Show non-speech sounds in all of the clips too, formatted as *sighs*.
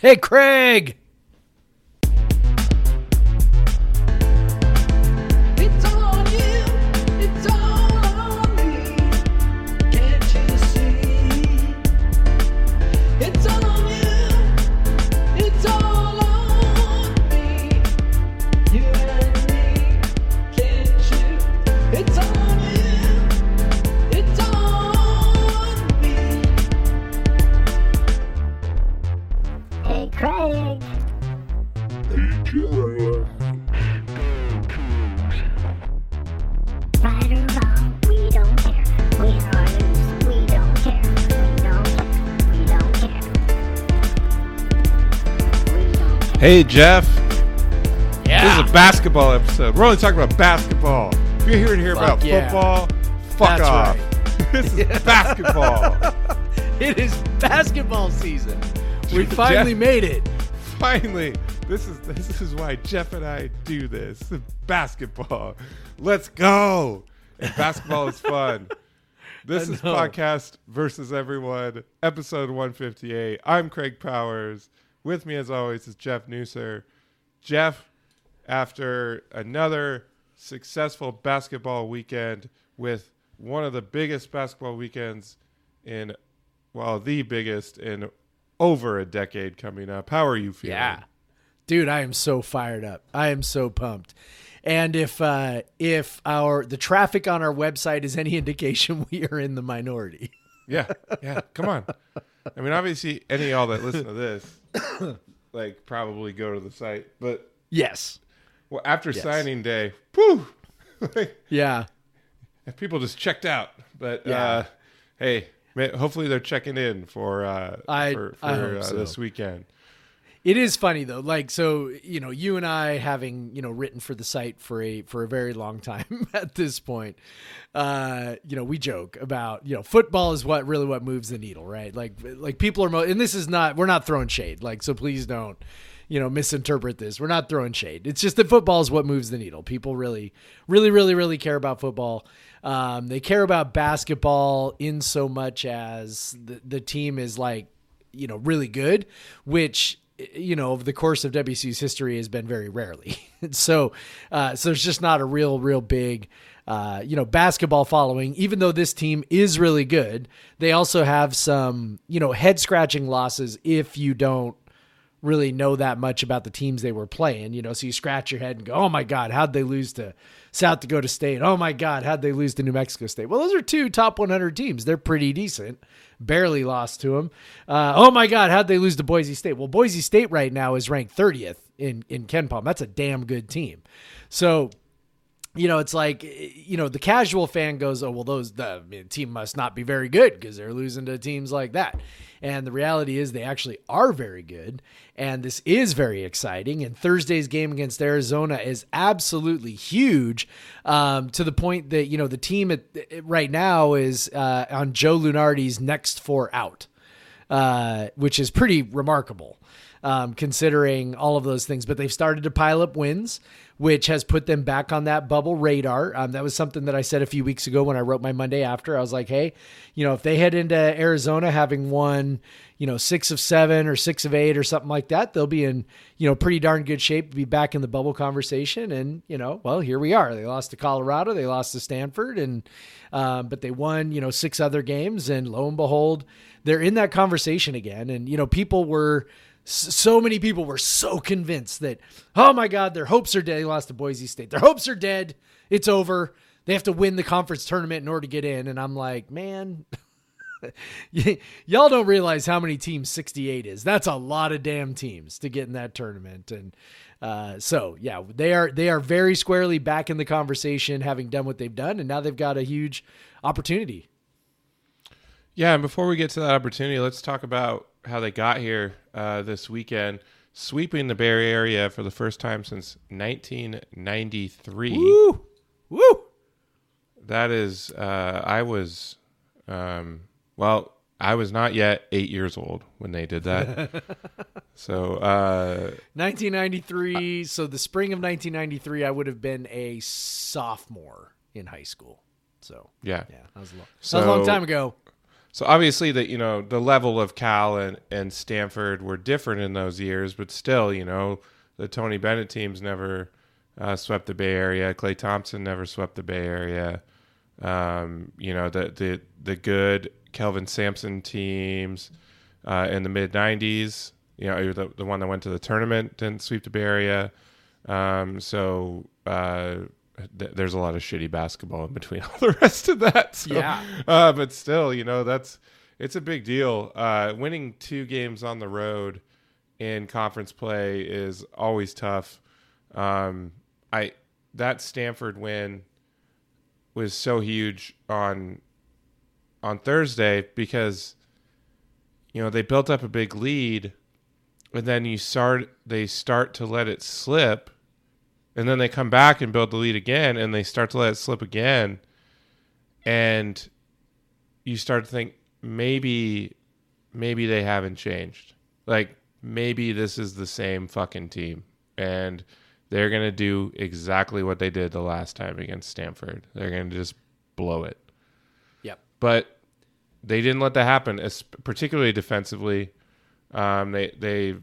Hey, Craig. Hey, Jeff. This is a basketball episode. We're only talking about basketball. If you're here to hear Fuck about yeah. football, fuck That's off. right. *laughs* this is *laughs* basketball. It is basketball season. *laughs* We Jeff- finally made it. Finally, this is this is why Jeff and I do this. Basketball. Let's go. And basketball is fun. This is podcast versus everyone, episode 158. I'm Craig Powers. With me, as always, is Jeff Nusser. Jeff, after another successful basketball weekend with one of the biggest basketball weekends in, well, the biggest in over a decade coming up. How are you feeling? Yeah. Dude, I am so fired up. I am so pumped. And if uh if our the traffic on our website is any *laughs* indication, we are in the minority. Yeah, yeah. Come on. I mean, obviously, any of y'all that listen to this, *coughs* like, probably go to the site. But Yes. well, after Yes. signing day, whew, like, *laughs* Yeah. people just checked out. But Yeah. uh, hey, hopefully they're checking in for uh, I- for, for uh, so. this weekend. It is funny though. Like so, you know, you and I having, you know, written for the site for a for a very long *laughs* time at this point. Uh, you know, we joke about, you know, football is what really what moves the needle, right? Like like people are mo- and this is not we're not throwing shade. Like so please don't you know misinterpret this we're not throwing shade it's just that football is what moves the needle people really really really really care about football um, they care about basketball in so much as the, the team is like you know really good which you know over the course of WSU's history has been very rarely *laughs* so uh, so it's just not a real real big uh, you know basketball following even though this team is really good they also have some you know head scratching losses if you don't really know that much about the teams they were playing, you know. So you scratch your head and go, "Oh my God, how'd they lose to South Dakota State? Oh my God, how'd they lose to New Mexico State?" Well, those are two top 100 teams. They're pretty decent. Barely lost to them. Uh, oh my God, how'd they lose to Boise State? Well, Boise State right now is ranked 30th in in KenPom. That's a damn good team. So you know, it's like, you know, the casual fan goes, oh, well, those, the I mean, team must not be very good because they're losing to teams like that. And the reality is they actually are very good. And this is very exciting. And Thursday's game against Arizona is absolutely huge um, to the point that, you know, the team at, right now is uh, on Joe Lunardi's next four out, uh, which is pretty remarkable um, considering all of those things. But they've started to pile up wins, which has put them back on that bubble radar. Um, that was something that I said a few weeks ago when I wrote my Monday after. I was like, hey, you know, if they head into Arizona having won, you know, six of seven or six of eight or something like that, they'll be in, you know, pretty darn good shape to be back in the bubble conversation. And, you know, well, here we are. They lost to Colorado, they lost to Stanford, and, um, but they won, you know, six other games. And lo and behold, they're in that conversation again. And, you know, people were, so many people were so convinced that, oh my God, their hopes are dead. They lost to Boise State. Their hopes are dead. It's over. They have to win the conference tournament in order to get in. And I'm like, man, *laughs* y- y'all don't realize how many teams 68 is. That's a lot of damn teams to get in that tournament. And uh, so, yeah, they are they are very squarely back in the conversation, having done what they've done, and now they've got a huge opportunity. Yeah, and before we get to that opportunity, let's talk about how they got here uh, this weekend, sweeping the Bay Area for the first time since 1993. Woo, woo. That is, uh, I was, um, well, I was not yet eight years old when they did that. *laughs* so, uh, 1993. So the spring of 1993, I would have been a sophomore in high school. So yeah. yeah, that was a long, that was a long time ago. So obviously that you know the level of Cal and and Stanford were different in those years, but still, you know, the Tony Bennett teams never uh, swept the Bay Area. Klay Thompson never swept the Bay Area. Um, you know, the the the good Kelvin Sampson teams uh, in the mid '90s. You know, the the one that went to the tournament didn't sweep the Bay Area. Um, so uh, th- there's a lot of shitty basketball in between *laughs* all the rest of that. So, Yeah. Uh, but still, you know, that's it's a big deal. Uh, winning two games on the road in conference play is always tough. Um, I that Stanford win was so huge on on Thursday because you know they built up a big lead and then you start they start to let it slip and then they come back and build the lead again and they start to let it slip again. And you start to think maybe maybe they haven't changed. Like maybe this is the same fucking team. And they're going to do exactly what they did the last time against Stanford. They're going to just blow it. Yep. but they didn't let that happen, particularly defensively. Um, they they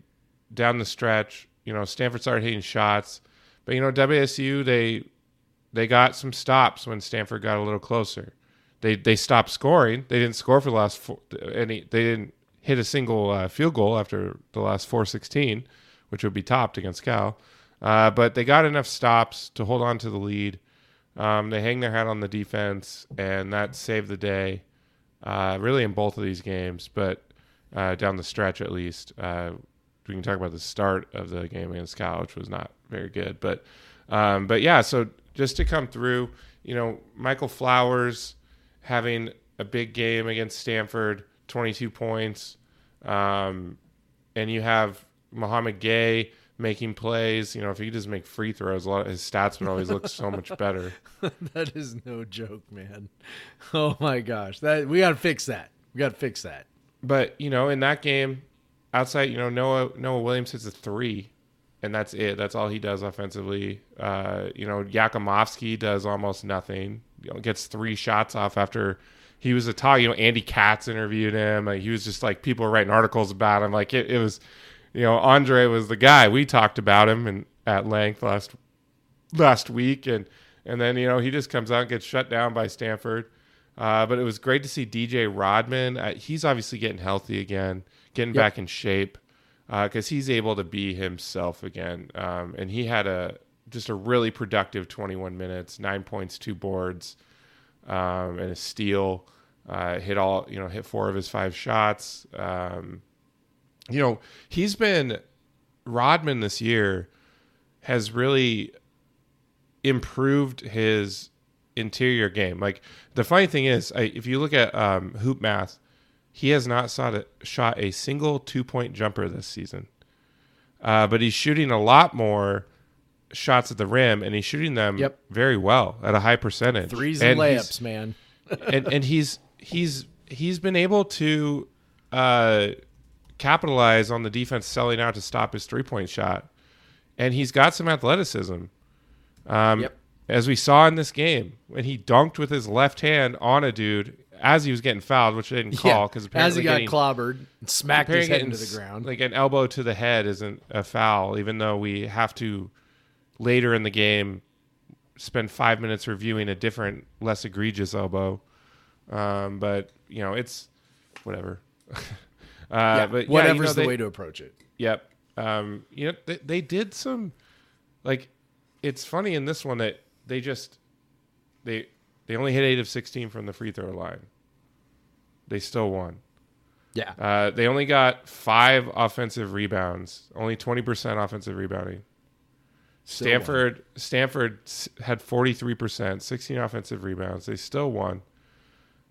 down the stretch, you know, Stanford started hitting shots, but you know WSU they they got some stops when Stanford got a little closer. They they stopped scoring. They didn't score for the last four, any. They didn't hit a single uh, field goal after the last four sixteen, which would be topped against Cal. Uh, but they got enough stops to hold on to the lead. Um, they hang their hat on the defense, and that saved the day. Uh, really, in both of these games, but uh, down the stretch at least. Uh, we can talk about the start of the game against Cal, which was not very good, but um, but yeah. So just to come through, you know, Michael Flowers having a big game against Stanford, twenty-two points, um, and you have Mohamed Gueye making plays. You know, if he just make free throws, a lot of his stats would always look so much *laughs* better. that is no joke, man. Oh my gosh. That we got to fix that. We got to fix that. But you know, in that game, outside, you know, Noah Noah Williams hits a three, and that's it. That's all he does offensively. Uh, you know, Jakimovski does almost nothing. You know, gets three shots off after he was a talk. You know, Andy Katz interviewed him. Like, he was just like people were writing articles about him. Like it, it was, you know, Andre was the guy. We talked about him and at length last last week, and and then you know he just comes out and gets shut down by Stanford. Uh, but it was great to see DJ Rodman. Uh, he's obviously getting healthy again, getting Yep. back in shape because he's able to be himself again. Um, and he had a just a really productive 21 minutes, nine points, two boards, um, and a steal. Uh, hit all you know, hit four of his five shots. Um, you know, he's been Rodman this year has really improved his interior game. Like the funny thing is, I, if you look at um, hoop math, he has not shot a, shot a single two point jumper this season. Uh, but he's shooting a lot more shots at the rim, and he's shooting them Yep. very well at a high percentage. Threes and, he's- layups, man. *laughs* and and he's he's he's been able to uh, capitalize on the defense selling out to stop his three point shot, and he's got some athleticism. Um, Yep. As we saw in this game, when he dunked with his left hand on a dude as he was getting fouled, which they didn't *laughs* call because apparently as he got getting, clobbered, and smacked his head into the ground. Like an elbow to the head isn't a foul, even though we have to later in the game spend five minutes reviewing a different, less egregious elbow. Um, but you know, it's whatever. *laughs* uh, yeah, but yeah, whatever's you know, the way to approach it. Yep. Um, you know, they, they did some, like, it's funny in this one that they just they they only hit eight of sixteen from the free throw line. They still won. Yeah, Uh, they only got five offensive rebounds, only twenty percent offensive rebounding. Still Stanford Stanford had forty three percent, sixteen offensive rebounds. They still won,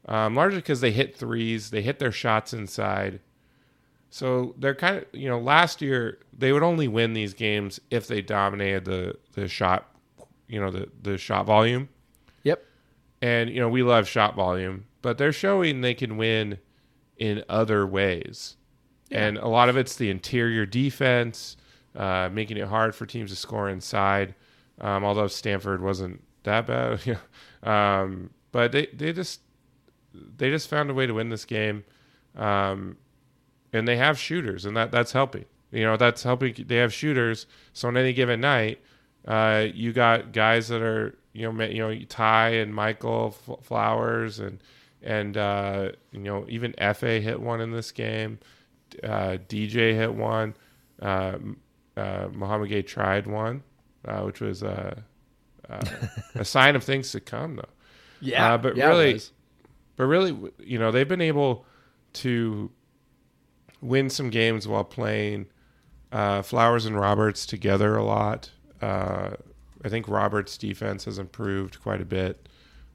um, largely because they hit threes. They hit their shots inside. So they're kind of you know last year they would only win these games if they dominated the the shot, you know the the shot volume. And you know we love shot volume, but they're showing they can win in other ways. And a lot of it's the interior defense, uh, making it hard for teams to score inside. Um, although Stanford wasn't that bad, *laughs* um, but they they just they just found a way to win this game, um, and they have shooters, and that that's helping. You know, that's helping. They have shooters, so on any given night, uh, you got guys that are you know you know Ty and Michael Flowers and and uh, you know even Efe hit one in this game, uh, DJ hit one, uh, uh, Mohamed Gueye tried one, uh, which was uh, uh, a *laughs* sign of things to come though. Yeah, Uh, but yeah, really, but really, you know, they've been able to win some games while playing uh, Flowers and Roberts together a lot. I think Roberts' defense has improved quite a bit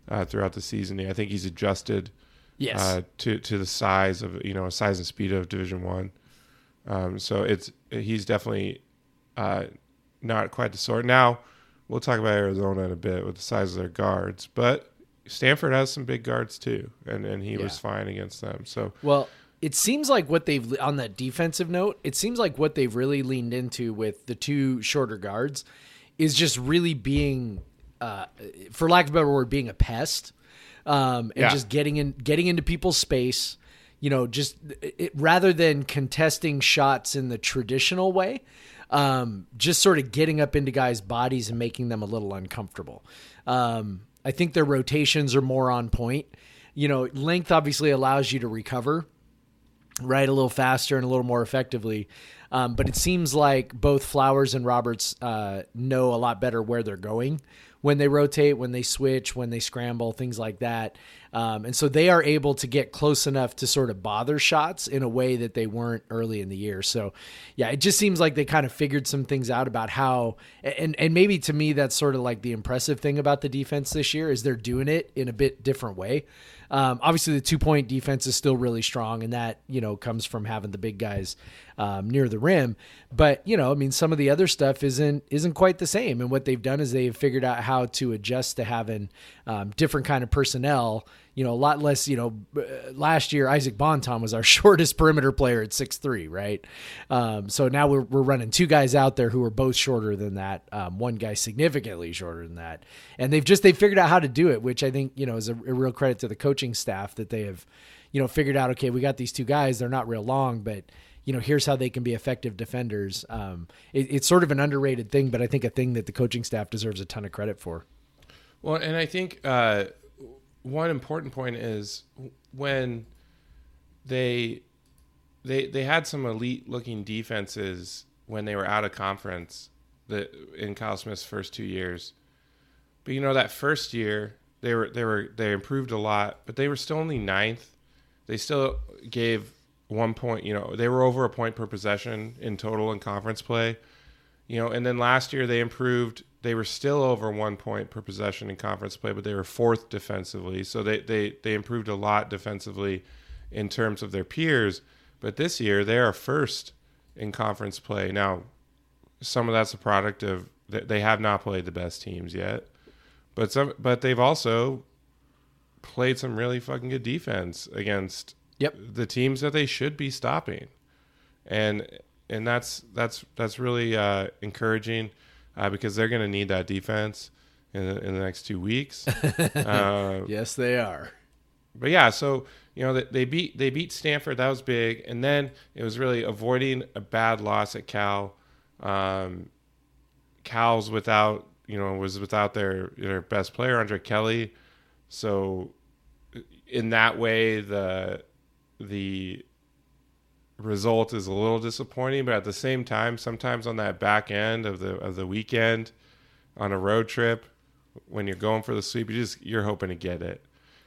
uh, throughout the season. I think he's adjusted yes, uh, to to the size of you know size and speed of Division One. Um, so it's he's definitely uh, not quite the sort. Now we'll talk about Arizona in a bit with the size of their guards, but Stanford has some big guards too, and and he was fine against them. So Well, it seems like what they've on that defensive note, it seems like what they've really leaned into with the two shorter guards is just really being, uh, for lack of a better word, being a pest, um, and Yeah. just getting in, getting into people's space. You know, just it, rather than contesting shots in the traditional way, um, just sort of getting up into guys' bodies and making them a little uncomfortable. Um, I think their rotations are more on point. You know, length obviously allows you to recover right a little faster and a little more effectively. Um, but it seems like both Flowers and Roberts uh, know a lot better where they're going when they rotate, when they switch, when they scramble, things like that. Um, and so they are able to get close enough to sort of bother shots in a way that they weren't early in the year. So, yeah, it just seems like they kind of figured some things out about how, and and maybe to me that's sort of like the impressive thing about the defense this year is they're doing it in a bit different way. Um, obviously, the two point defense is still really strong, and that you know comes from having the big guys um, near the rim. But you know, I mean, some of the other stuff isn't isn't quite the same. And what they've done is they've figured out how to adjust to having um, different kind of personnel. You know, a lot less. You know, last year Isaac Bonton was our *laughs* shortest perimeter player at six three, right? Um, so now we're we're running two guys out there who are both shorter than that. Um, one guy significantly shorter than that, and they've just they figured out how to do it, which I think you know is a, a real credit to the coaching staff that they have, you know, figured out. Okay, we got these two guys; they're not real long, but you know, here's how they can be effective defenders. Um, it, it's sort of an underrated thing, but I think a thing that the coaching staff deserves a ton of credit for. Well, and I think uh, one important point is when they they they had some elite looking defenses when they were out of conference in Kyle Smith's first two years. But you know that first year they were they were they improved a lot, but they were still only ninth. They still gave one point. You know they were over a point per possession in total in conference play. You know, and then last year they improved. They were still over one point per possession in conference play, but they were fourth defensively. So they they they improved a lot defensively in terms of their peers. But this year they are first in conference play. Now, some of that's a product of they have not played the best teams yet, but some but they've also played some really fucking good defense against Yep. the teams that they should be stopping, and and that's that's that's really uh, encouraging uh, because they're going to need that defense in the, in the next two weeks. *laughs* uh, Yes, they are. but yeah, so you know they, they beat they beat Stanford. That was big, and then it was really avoiding a bad loss at Cal. Um, Cal's without you know was without their their best player Andre Kelly, so in that way the the result is a little disappointing. But at the same time, sometimes on that back end of the of the weekend on a road trip when you're going for the sweep, you just you're hoping to get it.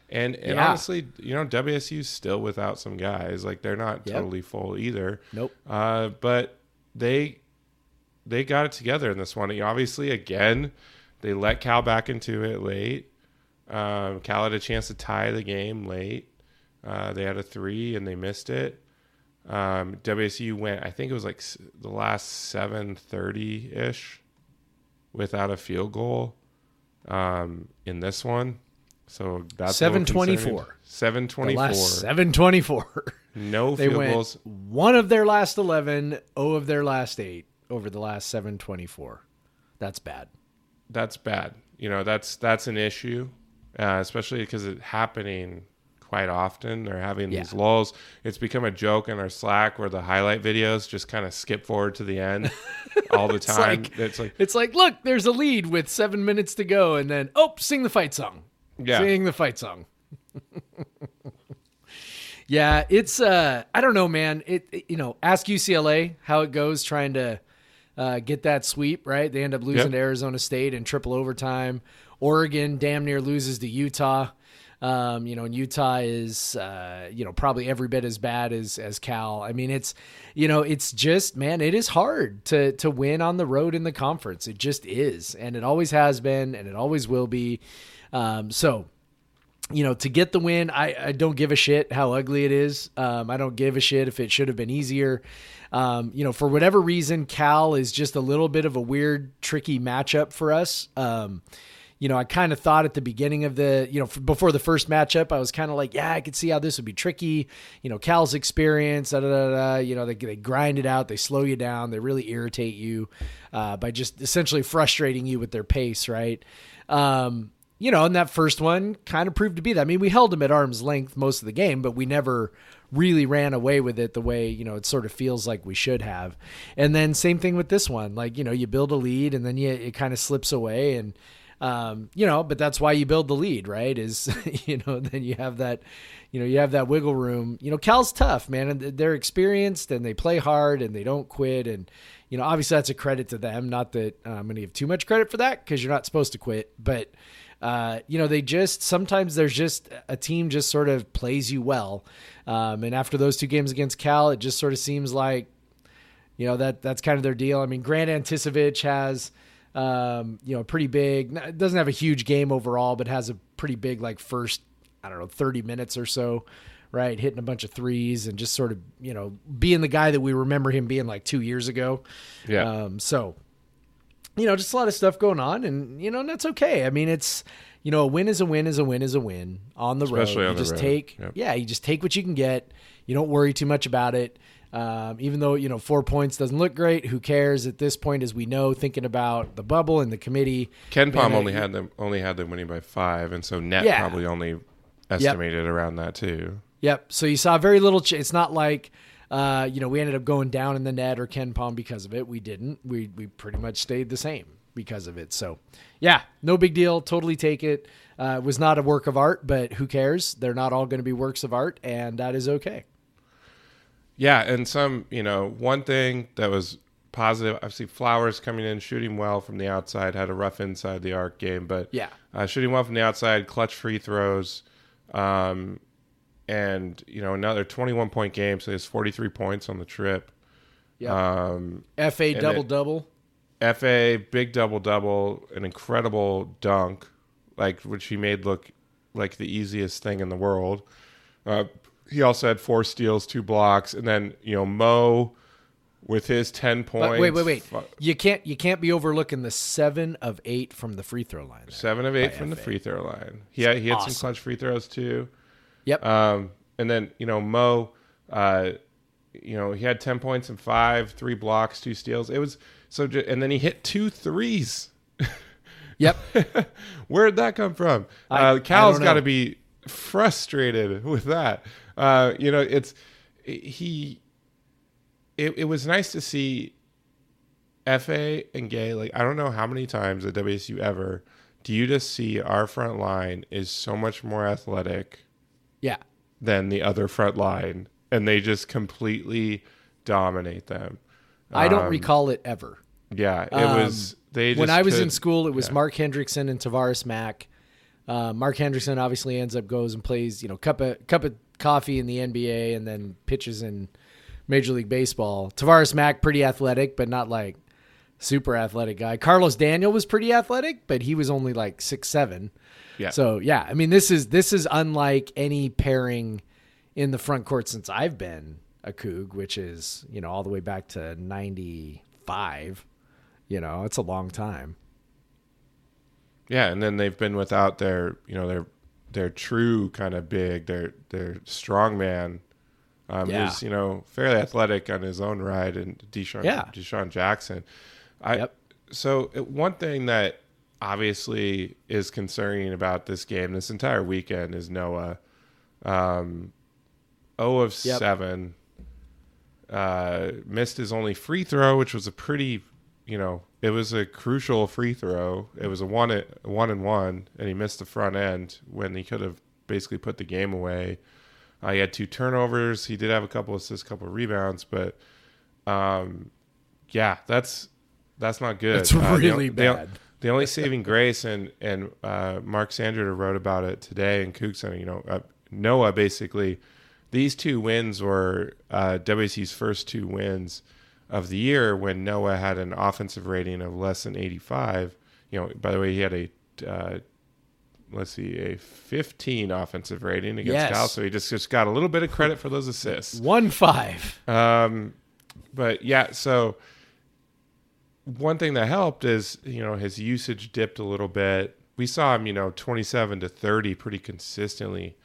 And and Yeah. honestly, you know, WSU's still without some guys. Like they're not Yep. totally full either. Nope. Uh, but they they got it together in this one. And Obviously, again, they let Cal back into it late. Um, Cal had a chance to tie the game late. Uh, they had a three and they missed it. Um, WSU went, I think it was like the last seven thirty ish, without a field goal um, in this one. So that's a little 724. concerning. Seven The twenty four. last 724. No *laughs* they field went goals. one of their last 11, O of their last eight over the last 724. That's bad. that's bad. You know, that's that's an issue, uh, especially because it's happening quite often. They're having these lulls. It's become a joke in our Slack where the highlight videos just kind of skip forward to the end *laughs* all the time. like- it's like It's like, look, there's a lead with seven minutes to go, and then oh, sing the fight song. Yeah. Sing the fight song. *laughs* yeah, it's uh I don't know, man. It, it- you know, ask UCLA how it goes trying to uh, get that sweep, right? They end up losing Yep. to Arizona State in triple overtime. Oregon damn near loses to Utah. Um, you know, and Utah is, uh, you know, probably every bit as bad as as Cal. I mean, it's, you know, it's just, man, it is hard to to win on the road in the conference. It just is, and it always has been, and it always will be. Um, so, you know, to get the win, I, I don't give a shit how ugly it is. Um, I don't give a shit if it should have been easier. Um, you know, for whatever reason, Cal is just a little bit of a weird, tricky matchup for us. Um, you know, I kind of thought at the beginning of the, you know, before the first matchup, I was kind of like, yeah, I could see how this would be tricky. You know, Cal's experience, da da. da you know, they, they grind it out, they slow you down, they really irritate you uh, by just essentially frustrating you with their pace, right? Um, you know, and that first one kind of proved to be that. I mean, we held them at arm's length most of the game, but we never really ran away with it the way, you know, it sort of feels like we should have. And then same thing with this one. Like, you know, you build a lead and then you, it kind of slips away and, um, you know, but that's why you build the lead, right? Is, *laughs* you know, then you have that, you know, you have that wiggle room. You know, Cal's tough, man, and they're experienced and they play hard and they don't quit. And, you know, obviously that's a credit to them. Not that uh, I'm going to give too much credit for that because you're not supposed to quit, but, uh, you know, they just sometimes there's just a team just sort of plays you well. Um, and after those two games against Cal, it just sort of seems like, you know, that that's kind of their deal. I mean, Grant Anticevich has, um, you know, pretty big, it doesn't have a huge game overall, but has a pretty big, like, first, I don't know, 30 minutes or so, right? Hitting a bunch of threes and just sort of, you know, being the guy that we remember him being like two years ago. Yeah. Um, so, you know, just a lot of stuff going on, and you know, and that's okay. I mean, it's you know, a win is a win is a win is a win on the Especially road. on you the just road. take, Yep. yeah, you just take what you can get. You don't worry too much about it. Um, even though you know four points doesn't look great, who cares at this point? As we know, thinking about the bubble and the committee, KenPom only I- had them only had them winning by five, and so net Yeah. probably only estimated around that too. Yep. So you saw very little. Ch- it's not like, uh, you know, we ended up going down in the net or KenPom because of it. We didn't. We we pretty much stayed the same because of it. So, yeah, no big deal. Totally take it. Uh, it was not a work of art, but who cares? They're not all going to be works of art, and that is okay. Yeah, and some, you know, one thing that was positive, obviously Flowers coming in, shooting well from the outside, had a rough inside the arc game, but Yeah. uh, shooting well from the outside, clutch free throws, um, and you know another 21 point game, so he has 43 points on the trip. Yeah. Um, Efe double it- double. Efe big double double, an incredible dunk, like which he made look like the easiest thing in the world. Uh, he also had four steals, two blocks, and then you know Mo with his ten points. But wait, wait, wait. fu- You can't you can't be overlooking the seven of eight from the free throw line. there. Seven of eight from the free throw line. He had, he had Awesome. some clutch free throws too. Yep. Um, and then you know Mo, uh, you know he had ten points and five, three blocks, two steals. It was so, ju- and then he hit two threes. *laughs* yep. Where'd that come from? I- uh, Cal's got to be frustrated with that. Uh, you know, it's he. It, it was nice to see Efe and Gueye. Like I don't know how many times at WSU ever do you just see our front line is so much more athletic Yeah. than the other front line, and they just completely dominate them. I don't Um, recall it ever. Yeah, it Um, was. They when I was in school, it was yeah. Mark Hendrickson and Tavares Mack. Uh, Mark Hendrickson obviously ends up goes and plays, you know, cup of cup of coffee in the NBA and then pitches in Major League Baseball. Tavares Mack pretty athletic, but not like super athletic guy. Carlos Daniel was pretty athletic, but he was only like six seven. Yeah. So yeah, I mean this is this is unlike any pairing in the front court since I've been a Coug, which is you know all the way back to ninety five. You know, it's a long time. Yeah, and then they've been without their, you know, their their true kind of big, their their strong man, um, Yeah. who's you know fairly athletic on his own right, and Dishon Yeah. Dishon Jackson. I Yep. so it, one thing that obviously is concerning about this game, this entire weekend, is Noah. Um, 0 of Yep. 7. Uh, missed his only free throw, which was a pretty, you know, it was a crucial free throw. It was a one, one and one, and he missed the front end when he could have basically put the game away. Uh, he had two turnovers. He did have a couple assists, couple of rebounds, but um, yeah, that's that's not good. That's Uh, the- really the- bad. The, only *laughs* saving grace, and and uh, Mark Sandra wrote about it today in CougCenter. You know, uh, Noah basically these two wins were uh, WSU's first two wins of the year when Noah had an offensive rating of less than 85. You know, by the way, he had a uh, let's see, a 15 offensive rating against Yes. Cal, so he just just got a little bit of credit for those assists. One five. Um, but yeah, so one thing that helped is you know his usage dipped a little bit. We saw him, you know, 27 to 30 pretty consistently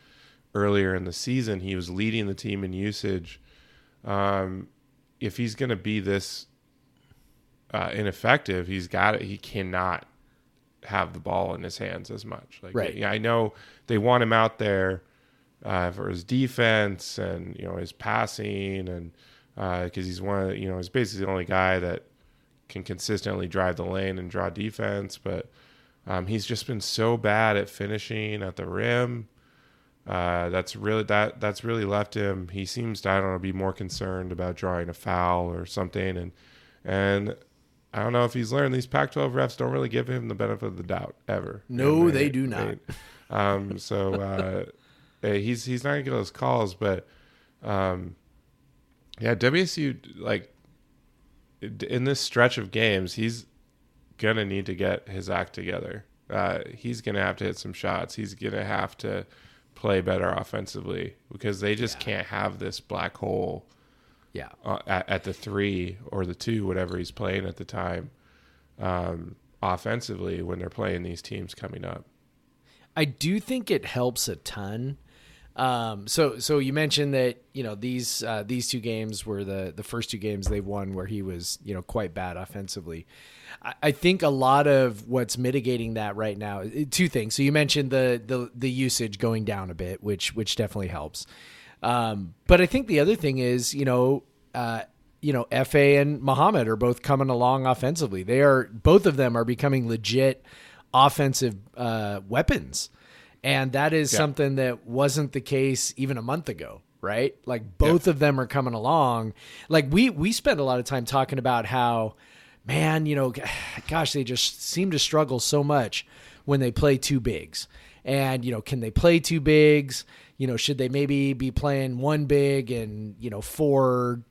earlier in the season. He was leading the team in usage. Um, if he's going to be this uh, ineffective, he's got it. He cannot have the ball in his hands as much. Like, Right. I know they want him out there uh, for his defense and you know his passing and because he's one of the, you know he's basically the only guy that can consistently drive the lane and draw defense, but um, he's just been so bad at finishing at the rim. Uh, that's really that that's really left him. He seems to I don't know be more concerned about drawing a foul or something, and and I don't know if he's learned these Pac-12 refs don't really give him the benefit of the doubt ever. No, And they do not. um, so uh, *laughs* eh, he's he's not gonna get those calls, but um, yeah, WSU like in this stretch of games, he's gonna need to get his act together. Uh, he's gonna have to hit some shots. He's gonna have to play better offensively because they just can't have this black hole Yeah. uh, at, at the three or the two, whatever he's playing at the time, um, offensively when they're playing these teams coming up. I do think it helps a ton. Um, so so you mentioned that you know these uh, these two games were the the first two games they won where he was you know quite bad offensively. I, I think a lot of what's mitigating that right now two things. So you mentioned the the the usage going down a bit, which which definitely helps. Um, but I think the other thing is you know. Uh, you know, Efe and Mohamed are both coming along offensively. They are both of them are becoming legit offensive uh, weapons, and that is Yeah. something that wasn't the case even a month ago, right? Like both of them are coming along. Like we we spent a lot of time talking about how, man, you know, *sighs* gosh, they just seem to struggle so much when they play two bigs, and you know, can they play two bigs? You know, should they maybe be playing one big and you know four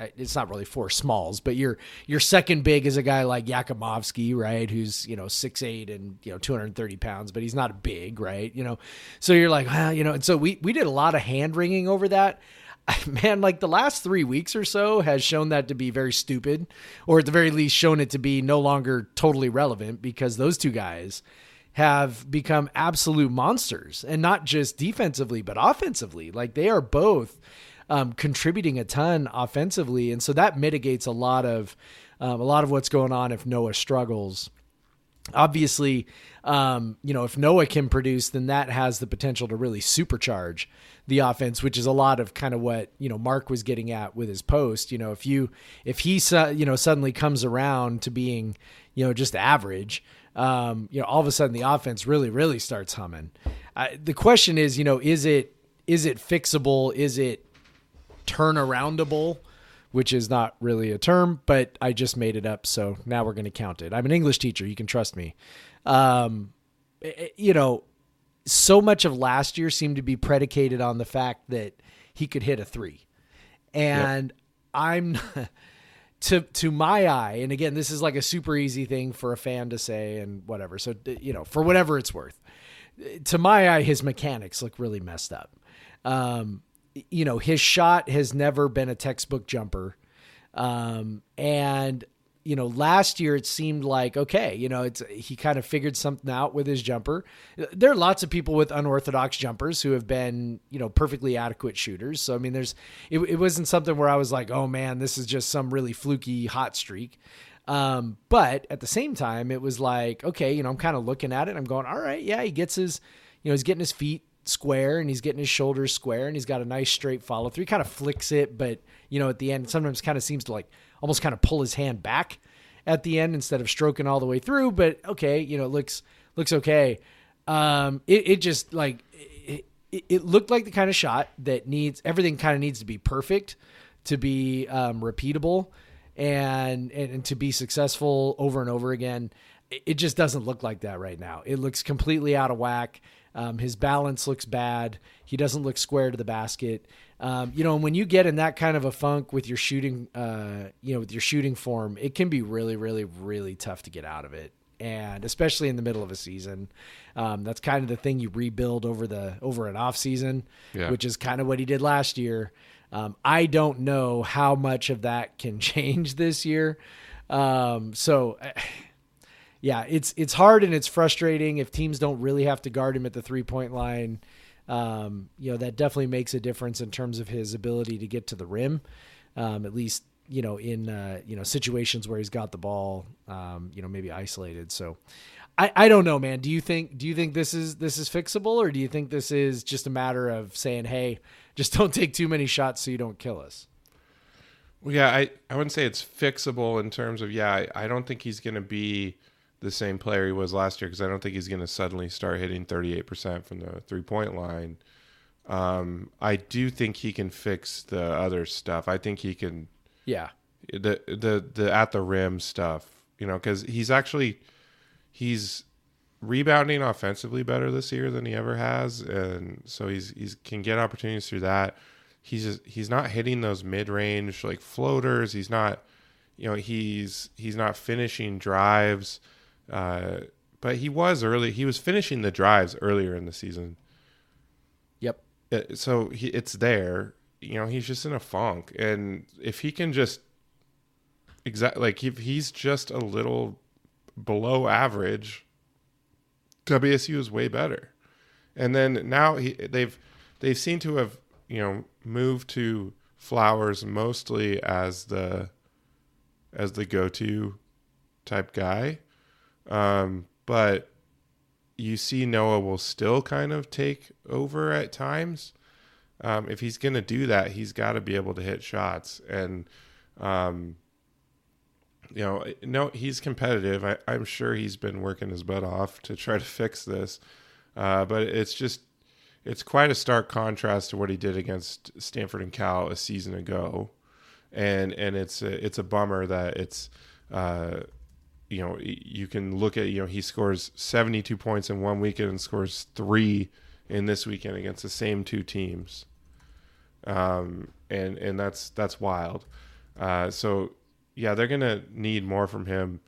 it's not really four smalls, but your your second big is a guy like Jakimovski, right? Who's you know six eight and you know two hundred thirty pounds, but he's not big, right? You know, so you're like, well, you know, and so we we did a lot of hand wringing over that. *laughs* Man, like the last three weeks or so has shown that to be very stupid, or at the very least shown it to be no longer totally relevant because those two guys have become absolute monsters and not just defensively but offensively like they are both um, contributing a ton offensively. And so that mitigates a lot of um, a lot of what's going on if noah struggles. Obviously um, you know if noah can produce then that has the potential to really supercharge the offense which is a lot of kind of what you know mark was getting at with his post. You know if you if he you know suddenly comes around to being you know just average um, you know all of a sudden the offense really really starts humming. The question is you know is it is it fixable? Is it turnaroundable which is not really a term, but I just made it up. So now we're going to count it. I'm an English teacher. You can trust me. Um, eh, eh, you know, so much of last year seemed to be predicated on the fact that he could hit a three. And I'm *laughs* to to my eye, and again, this is like a super easy thing for a fan to say and whatever. So you know, for whatever it's worth, to my eye, his mechanics look really messed up. Um, you know, his shot has never been a textbook jumper. Um, and you know, last year it seemed like okay, you know, it's he kind of figured something out with his jumper. There are lots of people with unorthodox jumpers who have been, you know, perfectly adequate shooters. So I mean, there's it, it wasn't something where I was like, oh man, this is just some really fluky hot streak. Um, but at the same time, it was like, okay, you know, I'm kind of looking at it. I'm going, all right, yeah, he gets his, you know, he's getting his feet square and he's getting his shoulders square and he's got a nice straight follow through. He kind of flicks it, but you know, at the end, sometimes kind of seems to like almost kind of pull his hand back at the end instead of stroking all the way through. But okay, you know, it looks looks okay. Um, it, it just like it, it, looked like the kind of shot that needs everything kind of needs to be perfect to be um, repeatable and, and and to be successful over and over again. It, it just doesn't look like that right now. It looks completely out of whack. Um, his balance looks bad. He doesn't look square to the basket. Um, you know, and when you get in that kind of a funk with your shooting, uh, you know, with your shooting form, it can be really, really, really tough to get out of it. And especially in the middle of a season, um, that's kind of the thing you rebuild over the over an off season, Yeah. which is kind of what he did last year. Um, I don't know how much of that can *laughs* change this year. Um, so, yeah, it's it's hard and it's frustrating if teams don't really have to guard him at the three point line. Um, you know that definitely makes a difference in terms of his ability to get to the rim, um, at least you know in uh, you know situations where he's got the ball, um, you know maybe isolated. So. I, I don't know, man. Do you think do you think this is this is fixable, or do you think this is just a matter of saying, "Hey, just *laughs* don't take too many shots so you don't kill us"? Well, yeah, I, I wouldn't say it's fixable in terms of, yeah, I, I don't think he's going to be the same player he was last year because I don't think he's going to suddenly start hitting 38% from the three point line. Um, I do think he can fix the other stuff. I think he can, Yeah, the, the, the at the rim stuff, you know, because he's actually, he's rebounding offensively better this year than he ever has. And so he's, he's can get opportunities through that he's just, he's not hitting those mid-range like floaters he's not you know he's he's not finishing drives uh but he was early he was finishing the drives earlier in the season. Yep, Uh, so he, it's there. You know he's just in a funk. And if he can just exact like if he's just a little below average WSU is way better. And then now he, they've they've seemed to have you know moved to Flowers mostly as the as the go-to type guy um but you see Noah will still kind of take over at times um, if he's going to do that, he's got to be able to hit shots. And, um, you know, no, he's competitive. I, I'm sure he's been working his butt off to try to *laughs* fix this. Uh, but it's just, it's quite a stark contrast to what he did against Stanford and Cal a season ago. And, and it's a, it's a bummer that it's, uh, you know, you can look at, you know, he scores 72 points in one weekend and scores three in this weekend against the same two teams. Um, and, and that's, that's wild. Uh, so yeah, they're going to need more from him,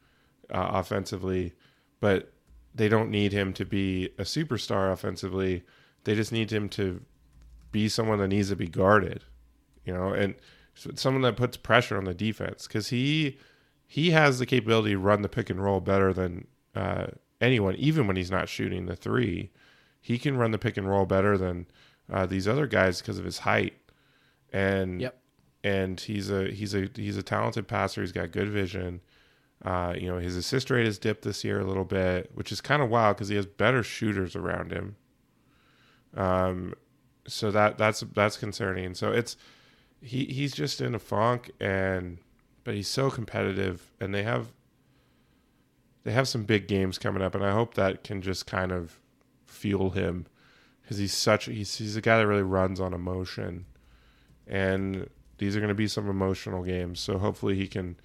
uh, offensively, but they don't need him to be a superstar offensively. They just need him to be someone that needs to be guarded, you know, and someone that puts pressure on the defense because he he has the capability to run the pick and roll better than uh, anyone, even when he's not shooting the three. He can run the pick and roll better than uh, these other guys because of his height, and Yep. and he's a he's a he's a talented passer. He's got good vision. Uh, you know, his assist rate has dipped this year a little bit, which is kind of wild because he has better shooters around him. Um, so that that's that's concerning. So it's he he's just in a funk, and but he's so competitive, and they have they have some big games coming up, and I hope that can just kind of fuel him because he's such he's he's a guy that really runs on emotion, and these are going to be some emotional games. So hopefully he can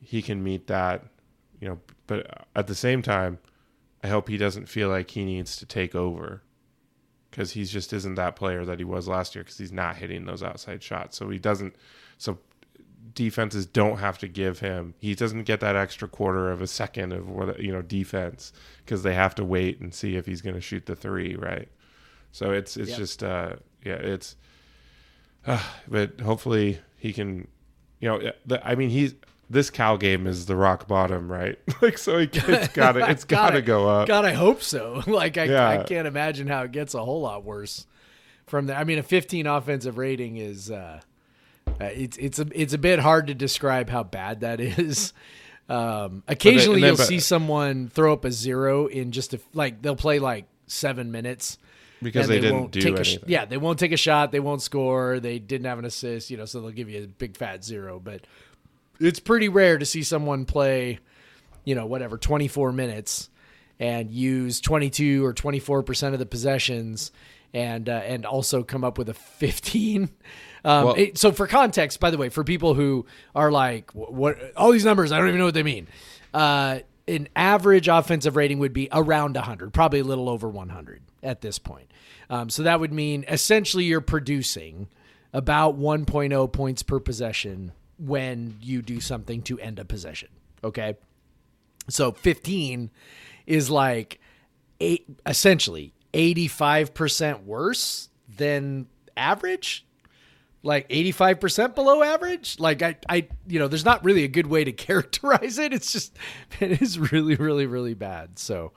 he can meet that, you know. But at the same time, I hope he doesn't feel like he needs to take over because he just isn't that player that he was last year because he's not hitting those outside shots. So he doesn't. So defenses don't have to give him. He doesn't get that extra quarter of a second of what you know defense because they have to wait and see if he's going to shoot the three, right? So it's it's Yep. just uh yeah it's. Uh, but hopefully he can, you know. The, I mean he's this Cal game is the rock bottom, right? *laughs* like so he, it's got to *laughs* it's got to go up. God, I hope so. *laughs* Like I, Yeah. I can't imagine how it gets a whole lot worse from there. I mean, a 15 offensive rating is uh, uh, it's it's a it's a bit hard to describe how bad that is. *laughs* Um, occasionally, then- you'll but- see someone throw up a zero in just a like they'll play like seven minutes. Because and they didn't won't do take a anything. yeah, they won't take a shot. They won't score. They didn't have an assist. You know, so they'll give you a big fat zero. But it's pretty rare to see someone play, you know, whatever twenty four minutes and use twenty two or twenty four percent of the possessions, and uh, and also come up with a fifteen. Um, Well- it- so for context, by the way, for people who are like, "Wh- what all these numbers, I don't even know what they mean. Uh, an average offensive rating would be around 100, probably a little over 100 at this point. Um, so that would mean essentially you're producing about 1.0 points per possession when you do something to end a possession. Okay. So 15 is like eight, essentially 85% worse than average like 85% below average? Like I, I you know there's not really a good way to *laughs* characterize it. It's just *laughs* it is really really really bad. So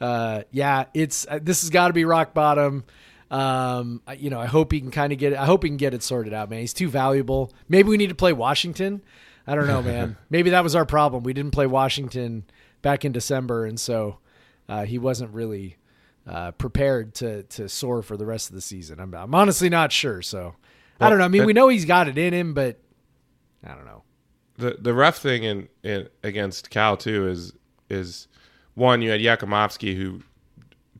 uh yeah it's uh, this has got to be rock bottom. Um I- you know i hope he can kind of get it i hope he can get it sorted out man. He's too valuable. Maybe we need to play washington. I don't know man. *laughs* Maybe that was our problem. We didn't play washington back in december and so uh he wasn't really uh, prepared to to soar for the rest of the season. I'm, I'm honestly not sure. So I don't know. I mean, Well, we know he's got it in him, but I don't know. the the rough thing in, in against Cal too is is one you had Jakimovski who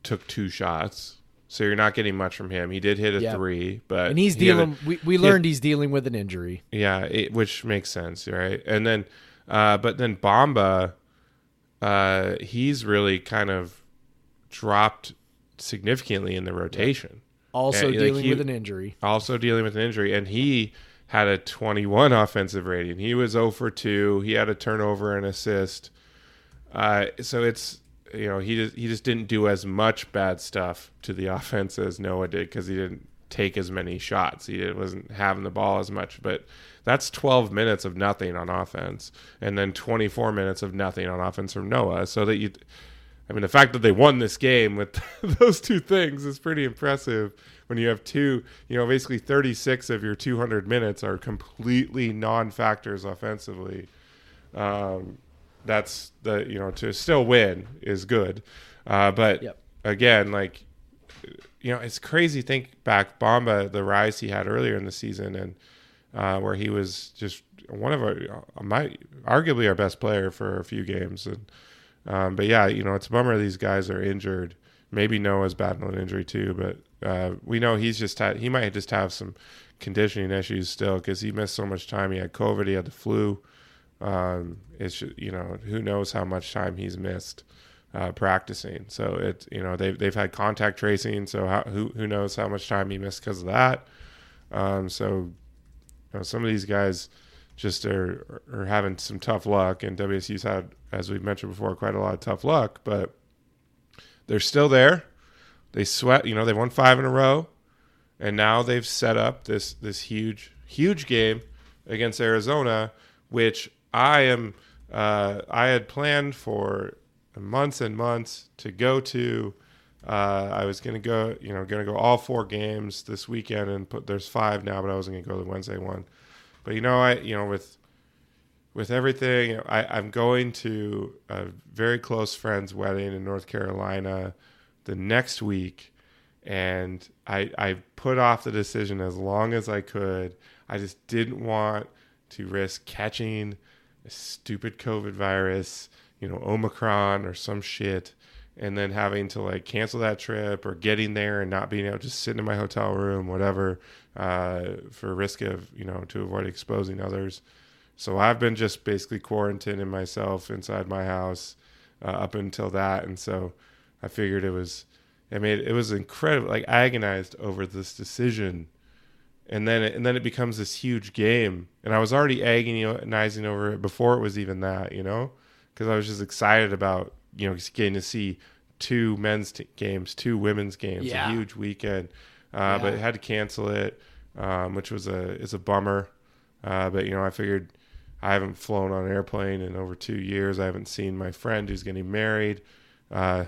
took two shots, so you're not getting much from him. He did hit a Yeah. three, but And he's he had a- dealing. we we he had- learned he's dealing with an injury. yeah, it, which makes sense, right? And then, uh, but then Bamba, uh, he's really kind of dropped significantly in the rotation. Also Yeah, like dealing he- with an injury. also dealing with an injury, and he had a 21 offensive rating. He was 0 for 2. He had a turnover and assist. Uh, so it's you know he just, he just didn't do as much bad stuff to the *laughs* offense as Noah did because he didn't take as many shots. He wasn't having the ball as much. But that's 12 minutes of nothing on offense, and then 24 minutes of nothing on offense from Noah. So that you. I mean, the fact that they won this game with *laughs* those two things is pretty impressive. When you have two, you know, basically 36 of your 200 minutes are completely non-factors offensively. Um, that's the you know to still win is good, uh, but Yep. again, like you know, it's crazy. Think back, Bamba, the rise he had earlier in the season, and uh, where he was just one of our, my arguably our best player for a few games, and um, but yeah, you know, it's a bummer these guys are injured. Maybe Noah's battling injury too, but uh, we know he's just had he might just have some conditioning issues still because he missed so much time. He had COVID, he had the flu. Um, it's you know who knows how much time he's missed uh, practicing. So it you know they've they've had contact tracing. So how, who who knows how much time he missed because of that. Um, so you know, some of these guys just are are having some tough luck, and WSU's had, as we've mentioned before, quite a lot of tough luck. But they're still there. They sweat. You know, they won five in a row, and now they've set up this this huge huge game against Arizona, which I am. Uh, I had planned for months and months to go to. Uh, I was gonna go, you know, gonna go all four games this weekend, and put there's five now, but I wasn't gonna go to the Wednesday one. But you know, I you know with with everything, you know, I, I'm going to a very close friend's wedding in North Carolina the next week, and I I put off the decision as long as I could. I just didn't want to risk catching a stupid COVID virus, you know, Omicron or some shit, and then having to like cancel that trip or getting there and not being able to sit in my hotel room, whatever, uh, for risk of you know to avoid exposing others. So I've been just basically quarantining myself inside my house uh, up until that, and so I figured it was. I mean, it was incredible. Like agonized over this decision, and then it, and then it becomes this huge game, and I was already agonizing over it before it was even that, you know, because I was just excited about you know getting to see two men's t- games, two women's games, Yeah. a huge weekend, uh, but Yeah. had to cancel it, um, which was a is a bummer. Uh, but you know, I figured I haven't flown on an airplane in over two years. I haven't seen my friend who's getting married uh,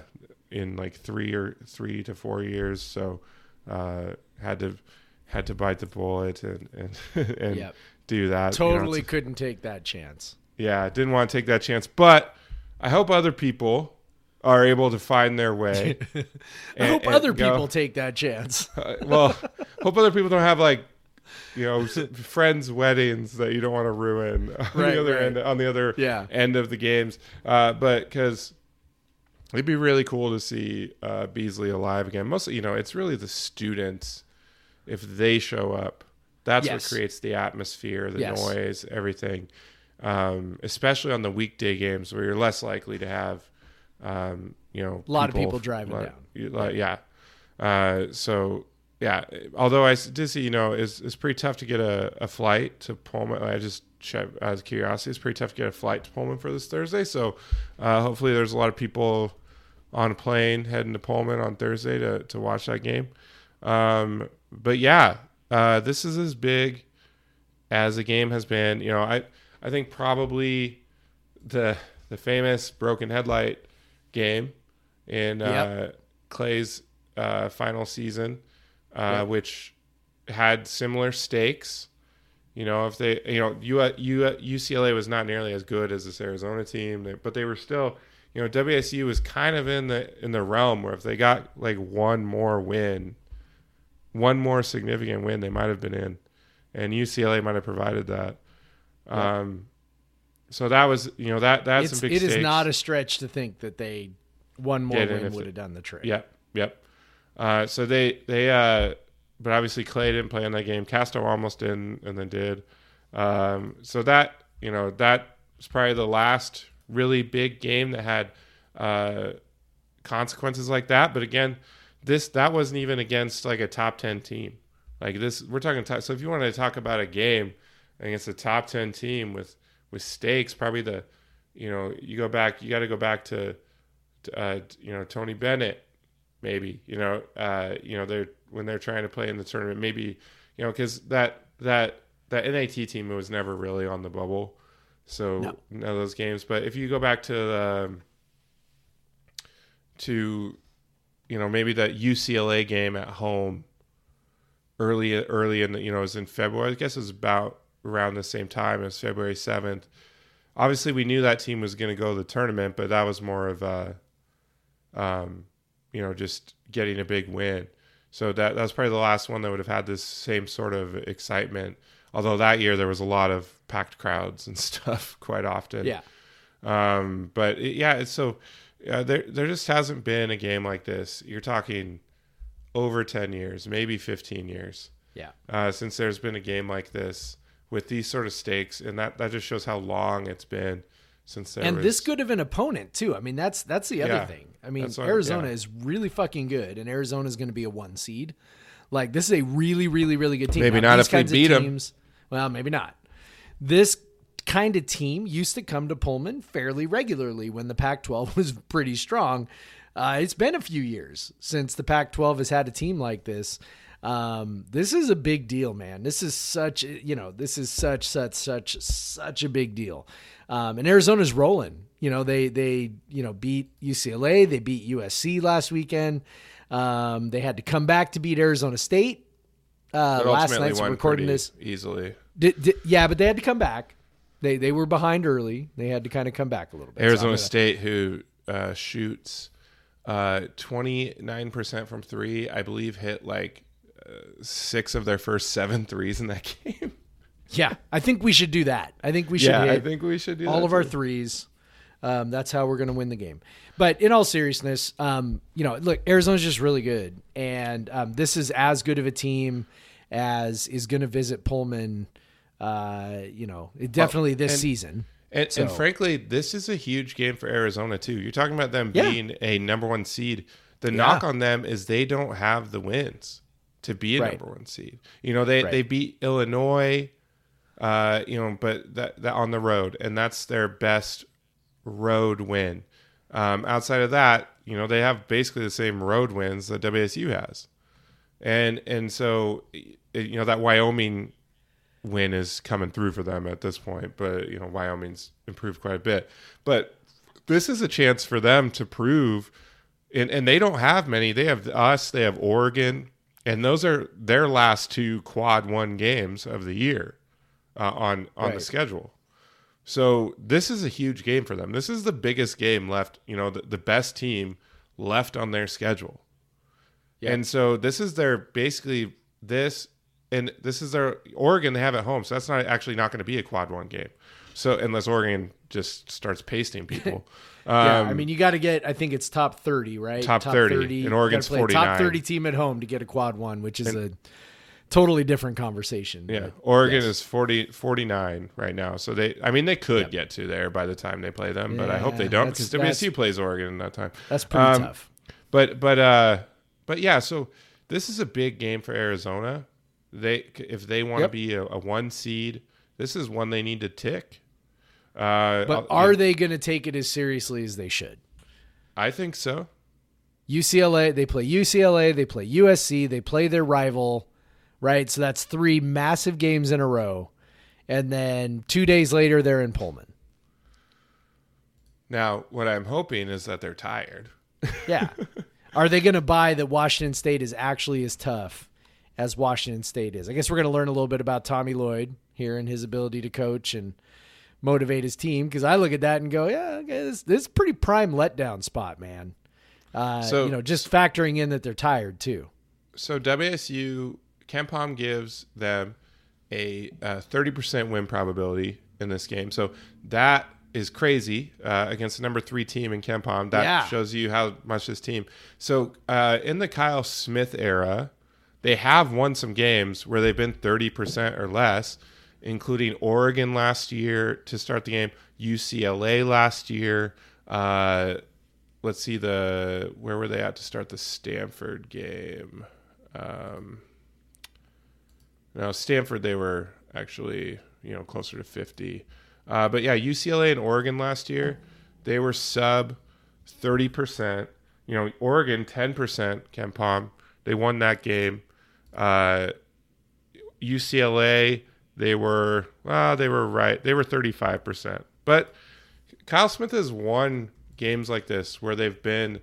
in like three or three to four years. So uh, had to had to bite the bullet and and, *laughs* and Yep. do that. You know, Totally couldn't take that chance. yeah, I didn't want to take that chance, but I hope other people are able to find their way. *laughs* I and- hope and other go- people take that chance. *laughs* Uh, well, hope other people don't have like, you know, friends' weddings that you don't want to ruin *laughs* on Right, the other right. end on the other Yeah. end of the games. Uh, but because it'd be really cool to see uh, Beasley alive again. Mostly, you know, it's really the students if they show up. That's Yes. what creates the atmosphere, the Yes. noise, everything. Um, especially on the weekday games where you're less likely to have, um, you know, A lot of people driving like- down. like, yeah. Uh, so yeah, although I did see, you know, it's, it's pretty tough to get a, a flight to Pullman. I just checked as curiosity, it's pretty tough to get a flight to Pullman for this Thursday. So uh, hopefully there's a lot of people on a plane heading to Pullman on Thursday to, to watch that game. Um, but yeah, uh, this is as big as a game has been. You know, I I think probably the the famous broken headlight game in uh, Yep. Klay's uh, final season, uh, which had similar stakes. You know, if they, you know, U, U, UCLA was not nearly as good as this Arizona team, but they were still, you know, WSU was kind of in the in the realm where if they got like one more win, one more significant win, they might have been in, and UCLA might have provided that. Um, so that was, you know, that that's It's, some big. it is stakes. not a stretch to think that they one more win would have done the trick. Yep, yep. Uh, so they they uh, but obviously Klay didn't play in that game. Casto almost didn't, and then did. Um, so that you know that was probably the last really big game that had uh, consequences like that. But again, this that wasn't even against like a top ten team. Like this, we're talking. So if you want to talk about a game against a top ten team with with stakes, probably the you know you go back. You got to go back to uh, you know Tony Bennett, maybe you know uh, you know they're when they're trying to play in the tournament, maybe you know because that that that NAT team was never really on the bubble, so No. none of those games. But if you go back to the um, to you know maybe that UCLA game at home early early in the, you know it was in February. I guess it was about around the same time as February seventh. Obviously, we knew that team was going to go to the tournament, but that was more of a, um, you know, just getting a big win. So that that was probably the last one that would have had this same sort of excitement. Although that year there was a lot of packed crowds and *laughs* stuff quite often. Yeah. Um, but it, yeah, it's so uh, there there just hasn't been a game like this. You're talking over 10 years, maybe 15 years Yeah. uh, since there's been a game like this with these sort of stakes, and that that just shows how long it's been since there and was, this good of an opponent too. I mean, that's that's the other Yeah. thing. I mean, Arizona yeah. is really fucking good, and Arizona is going to be a one seed. Like this is a really, really, really good team. Maybe Now, not if we beat of beat 'em. Well, maybe not. This kind of team used to come to Pullman fairly regularly when the Pac-12 *laughs* was pretty strong. Uh, it's been a few years since the Pac-12 has had a team like this. Um, this is a big deal, man. This is such, you know, this is such, such, such, such a big deal. Um, and Arizona's rolling. You know, they they you know beat UCLA, they beat USC last weekend. Um, they had to come back to beat Arizona State uh, last ultimately night. So won recording this, easily. did, did- yeah, but they had to come back. They they were behind early. They had to kind of come back a little bit. Arizona gonna- State, who uh, shoots twenty nine percent from three, I believe, hit like uh, six of their first seven threes in that *laughs* game. Yeah, I think we should do that. I think we should yeah, I think we should do all of our threes. Um, that's how we're going to win the game. But in all seriousness, um, you know, look, Arizona's just really good, and um, this is as good of a team as is going to visit Pullman. Uh, you know, it definitely this and- season. And, So- and frankly, this is a huge game for Arizona too. You're talking about them Yeah. being a number one seed. The Yeah. knock on them is they don't have the wins to be a Right. number one seed. You know, they Right. they beat Illinois, uh, you know, but that, that on the road, and that's their best road win. Um, outside of that, you know, they have basically the same road wins that WSU has, and and so you know that Wyoming win is coming through for them at this point. But you know, Wyoming's improved quite a bit. But this is a chance for them to prove, and and they don't have many. They have us. They have Oregon, and those are their last two quad one games of the year uh, on on the schedule. So this is a huge game for them. This is the biggest game left, you know, the, the best team left on their schedule. Yep. And so this is their basically this and this is their Oregon they have at home. So that's not actually not going to be a quad one game. So unless Oregon just starts pasting people. *laughs* yeah, Um, I mean, you got to get. I think it's top thirty, right? Top 30, and You Oregon's gotta play a Top thirty team at home to get a quad one, which is a totally different conversation. Yeah, but Oregon yes. is 40, 49 right now. So they, I mean, they could get to there by the time they play them, but I hope they don't because WSU plays Oregon in that time. That's pretty Um, tough. But but uh, but yeah. So this is a big game for Arizona. They if they want to Yep. be a, a one seed, this is one they need to tick. Uh, But I'll- are they going to take it as seriously as they should? I think so. UCLA, they play UCLA, they play USC, they play their rival, right? So that's three massive games in a row. And then two days later, they're in Pullman. Now, what I'm hoping is that they're tired. Yeah. *laughs* Are they going to buy that Washington State is actually as tough as Washington State is? I guess we're going to learn a little bit about Tommy Lloyd here and his ability to coach and motivate his team because I look at that and go, yeah, okay, this, this is a pretty prime letdown spot, man. Uh, So- you know, just factoring in that they're tired too. So WSU, KenPom gives them a uh, thirty percent win probability in this game. So that is crazy uh, against the number three team in KenPom. That Yeah. shows you how much this team. So uh, in the Kyle Smith era, they have won some games where they've been thirty percent or less, including Oregon last year to start the game, UCLA last year. Uh, let's see the where were they at to start the Stanford game? Um, no, Stanford they were actually you know closer to fifty, uh, but yeah, UCLA and Oregon last year they were sub thirty percent. You know, Oregon ten percent. KenPom they won that game. Uh, UCLA they were well they were right they were thirty five percent, but Kyle Smith has won games like this where they've been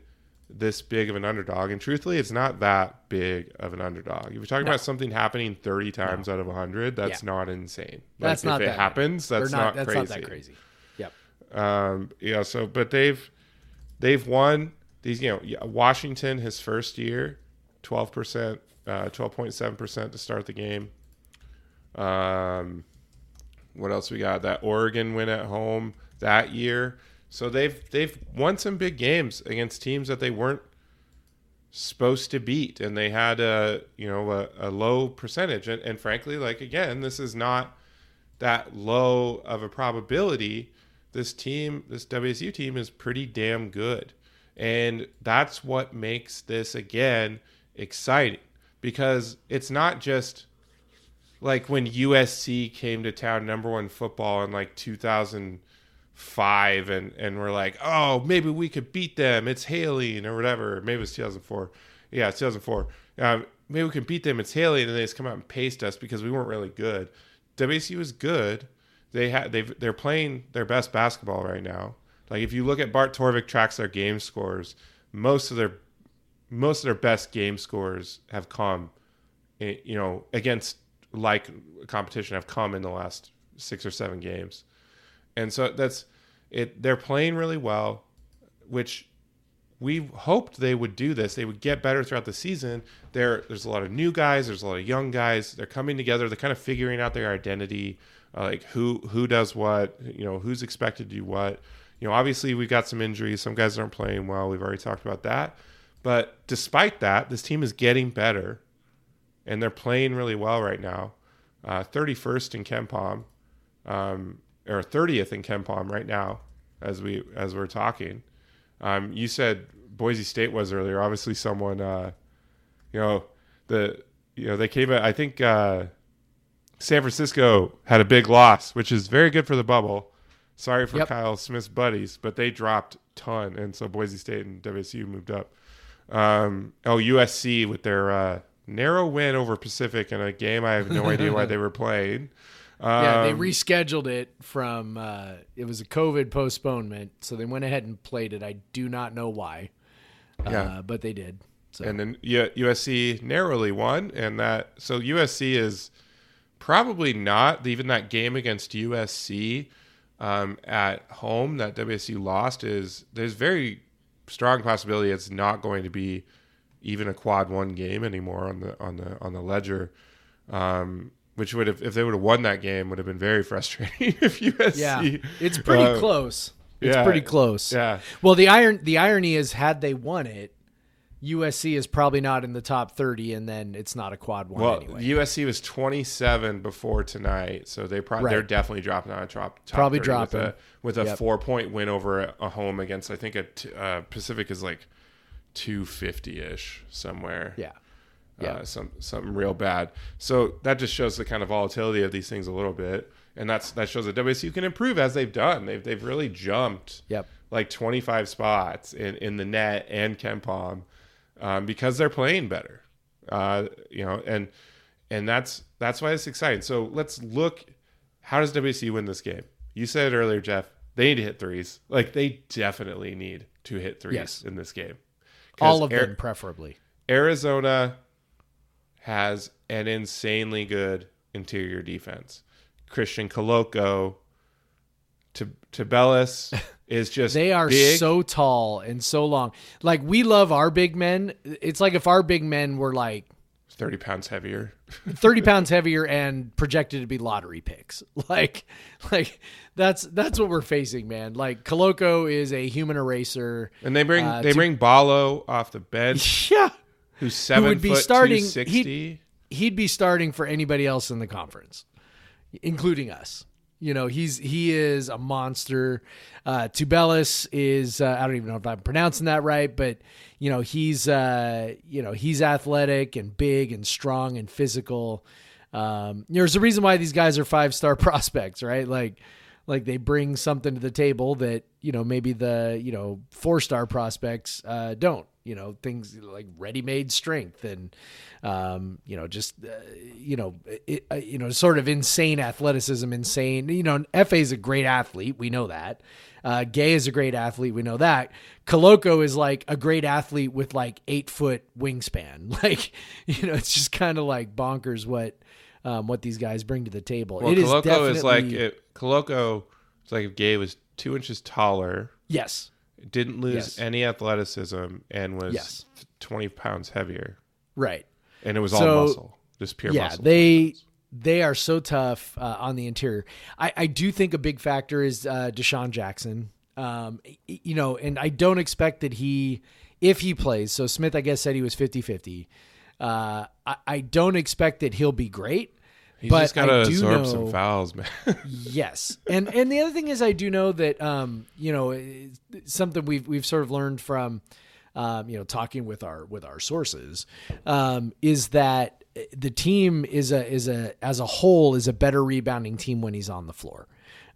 this big of an underdog, and truthfully, it's not that big of an underdog. If you're talking No. about something happening 30 times out of 100, that's Yeah. not insane. That's like, not if that it happens. Or That's not, not, that's crazy. not that crazy. Yep. Um, yeah. So, but they've they've won these. You know, Washington his first year, 12 percent, uh, 12.7 percent to start the game. Um, what else we got? That Oregon win at home that year. So they've they've won some big games against teams that they weren't supposed to beat, and they had a you know a, a low percentage. And, and frankly, like again, this is not that low of a probability. This team, this WSU team, is pretty damn good, and that's what makes this again exciting because it's not just like when USC came to town, number one football in like 2005, and and we're like, oh, maybe we could beat them. It's Haley or whatever. Maybe it's 2004. Yeah, it's 2004. Um, maybe we can beat them. It's Haley, and then they just come out and paste us because we weren't really good. WSU is good. They had they they're playing their best basketball right now. Like if you look at Bart Torvik tracks their game scores, most of their most of their best game scores have come, eh, you know, against like competition have come in the last six or seven games, and so that's it. They're playing really well, which we hoped they would do this. They would get better throughout the season. There, there's a lot of new guys. There's a lot of young guys. They're coming together. They're kind of figuring out their identity, uh, like who who does what. You know, who's expected to do what. You know, obviously we've got some injuries. Some guys aren't playing well. We've already talked about that. But despite that, this team is getting better, and they're playing really well right now. Uh, 31st in KenPom, um, or 30th in KenPom right now, as we as we're talking. Um, you said Boise State was earlier. Obviously, someone, uh, you know, the you know they came. I think uh, San Francisco had a big loss, which is very good for the bubble. Sorry for Yep. Kyle Smith's buddies, but they dropped ton, and so Boise State and WSU moved up. Um, oh, USC with their uh, narrow win over Pacific in a game I have no idea why they were *laughs* playing. Yeah, they Um, rescheduled it from. Uh, it was a COVID postponement, so they went ahead and played it. I do not know why, Yeah. uh, but they did. So and then U- USC narrowly won, and that so USC is probably not even that game against USC um, at home that WSU lost is there's very strong possibility it's not going to be even a quad one game anymore on the on the on the ledger. Um, which would have if they would have won that game would have been very *laughs* frustrating if USC. Yeah, it's pretty uh, close. It's yeah. pretty close. Yeah. Well, the iron the irony is, had they won it, USC is probably not in the top thirty, and then it's not a quad one Well, anyway. USC was 27 before tonight, so they probably they're definitely dropping on a top, top Probably dropping. with a, with a Yep. four point win over a, a home against I think a t- uh, Pacific is like 250 ish somewhere. yeah, yeah, yeah. some something real bad. So that just shows the kind of volatility of these things a little bit, and that's that shows that WSU can improve as they've done. They've they've really jumped Yep. like 25 spots in in the net and KenPom um, because they're playing better. Uh, you know, and and that's that's why it's exciting. So let's look. How does WSU win this game? You said it earlier, Jeff. They need to hit threes. Like they definitely need to hit threes Yes. in this game. All of them, preferably. Arizona has an insanely good interior defense. Christian Koloko to Tubelis *laughs* is just They are big. so tall and so long. Like we love our big men. It's like if our big men were like 30 pounds heavier. *laughs* 30 pounds heavier and projected to be lottery picks. *laughs* Like, like that's that's what we're facing, man. Like Koloko is a human eraser. And they bring Uh, they to- bring Ballo off the bench, *laughs* Yeah, who's seven would be foot starting- 260. he'd be starting for anybody else in the conference, including us. You know, he's he is a monster. Uh, Tubelis is uh, I don't even know if I'm pronouncing that right, but you know he's uh, you know he's athletic and big and strong and physical. Um, there's a reason why these guys are five star *laughs* prospects, right? Like like they bring something to the table that you know maybe the you know four star prospects uh, don't you know things like ready made strength and um, you know just uh, you know it, uh, you know sort of insane athleticism insane you know Efe is a great athlete we know that. Uh, Gueye is a great athlete we know that. Koloko is like a great athlete with like eight foot wingspan. *laughs* Like you know it's just kind of like bonkers what um, what these guys bring to the table Well, it is Koloko is like it, Koloko is like if Gueye was two inches taller, yes didn't lose Yes. any athleticism, and was Yes. 20 pounds heavier, right and it was all So, muscle, just pure yeah, muscle. they they are so tough uh, on the interior. I, I do think a big factor is uh, Dishon Jackson. Um, you know, and I don't expect that he, if he plays. So Smith, I guess, said he was 50-50. Uh, I, I don't expect that he'll be great. He's but just got to absorb know, some fouls, man. *laughs* Yes, and and the other thing is, I do know that um, you know something we've we've sort of learned from um, you know talking with our with our sources um, is that the team is a is a as a whole is a better rebounding team when he's on the floor,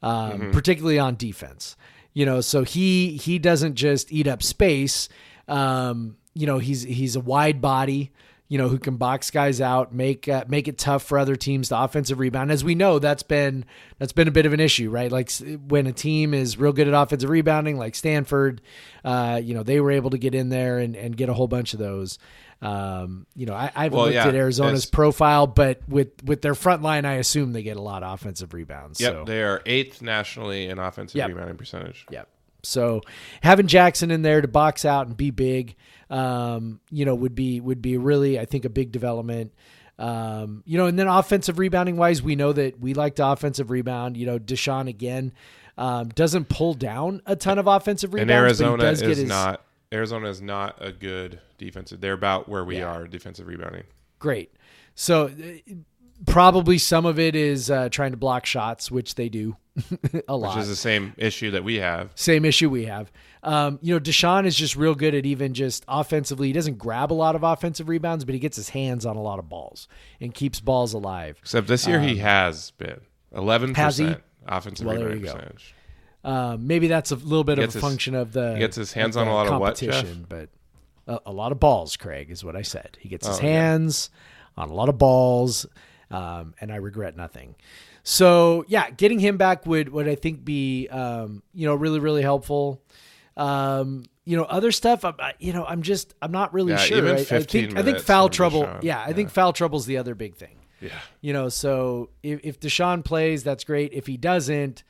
um, particularly on defense. You know, so he he doesn't just eat up space. Um, you know, he's he's a wide body you know, who can box guys out, make uh, make it tough for other teams to offensive rebound. As we know, that's been that's been a bit of an issue, right? Like when a team is real good at offensive rebounding, like Stanford, uh, you know, they were able to get in there and, and get a whole bunch of those. Um, you know, I, I haven't Well, looked yeah, at Arizona's profile, but with with their front line, I assume they get a lot of offensive rebounds. Yep, so. they are eighth nationally in offensive Yep. rebounding percentage. Yep. So having Jackson in there to box out and be big, um, you know, would be would be really, I think, a big development. Um, you know, and then offensive rebounding wise, we know that we like to offensive rebound. You know, Dishon again um, doesn't pull down a ton of offensive And rebounds. he Arizona is his, not Arizona is not a good defensive. They're about where we Yeah. are defensive rebounding. great. So uh, probably some of it is uh, trying to block shots, which they do *laughs* a lot. Which is the same issue that we have. Same issue we have. Um, you know, Dishon is just real good at even just offensively. He doesn't grab a lot of offensive rebounds, but he gets his hands on a lot of balls and keeps balls alive. Except this year he has been eleven Um, percent offensive Well, there rebounding you go. percentage. Um, maybe that's a little bit of a his- function of the. he gets his hands on a lot of what, competition, but a, a lot of balls. Craig is what I said. He gets his Oh, yeah. hands on a lot of balls, um, and I regret nothing. So yeah, getting him back would would I think be um, you know really really helpful. Um, you know other stuff. I'm, I- you know I'm just I'm not really Yeah, sure. I, I think I think foul trouble. Dishon. Yeah, I think foul trouble's the other big thing. Yeah. You know, so if, if Dishon plays, that's great. If he doesn't,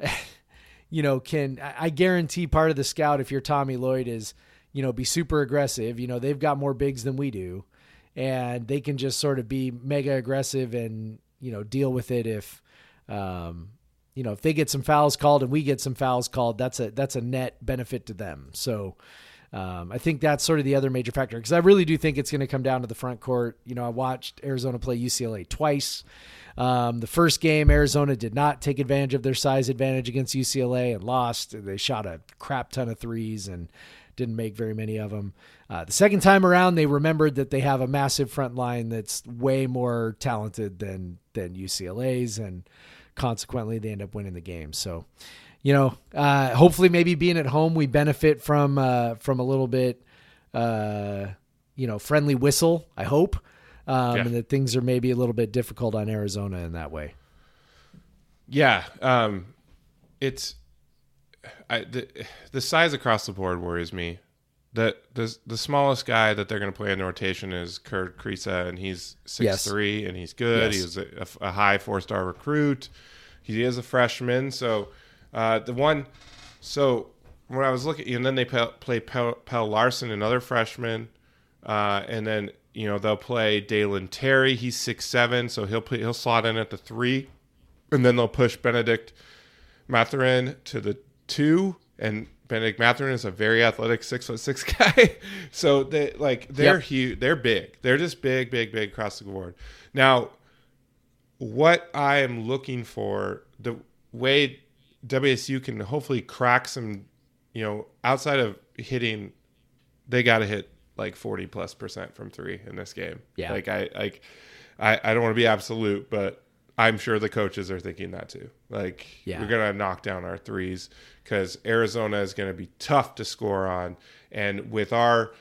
*laughs* you know, can I I guarantee part of the scout if you're Tommy Lloyd is, you know, be super aggressive. You know, they've got more bigs than we do, and they can just sort of be mega aggressive and you know deal with it if, um, you know, if they get some fouls called and we get some fouls called, that's a that's a net benefit to them. So. Um, I think that's sort of the other major factor because I really do think it's going to come down to the front court. You know, I watched Arizona play UCLA twice. Um, the first game, Arizona did not take advantage of their size advantage against UCLA and lost. They shot a crap ton of threes and didn't make very many of them. Uh, the second time around, they remembered that they have a massive front line that's way more talented than than UCLA's, and consequently, they end up winning the game. So, you know, uh, hopefully, maybe being at home, we benefit from uh, from a little bit, uh, you know, friendly whistle. I hope, um, Yeah. and that things are maybe a little bit difficult on Arizona in that way. Yeah, um, it's I, the the size across the board worries me. The the the smallest guy that they're going to play in the rotation is Kerr Kriisa, and he's six Yes. three, and he's good. Yes. He's a, a high four star recruit. He is a freshman, so uh, the one. So when I was looking, and then they play, play Pel, Pel Larsson, another freshman, uh, and then you know they'll play Dalen Terry. He's six seven, so he'll play, he'll slot in at the three, and then they'll push Benedict Mathurin to the two, and Benedict Mathurin is a very athletic six foot six *laughs* guy. so they like they're Yep. huge. They're big. They're just big, big, big across the board. Now, what I am looking for, the way WSU can hopefully crack some, you know, outside of hitting, they got to hit like forty plus percent from three in this game. Yeah. like I like, I I don't want to be absolute, but I'm sure the coaches are thinking that too. Like Yeah. we're gonna knock down our threes because Arizona is gonna be tough to score on, and with our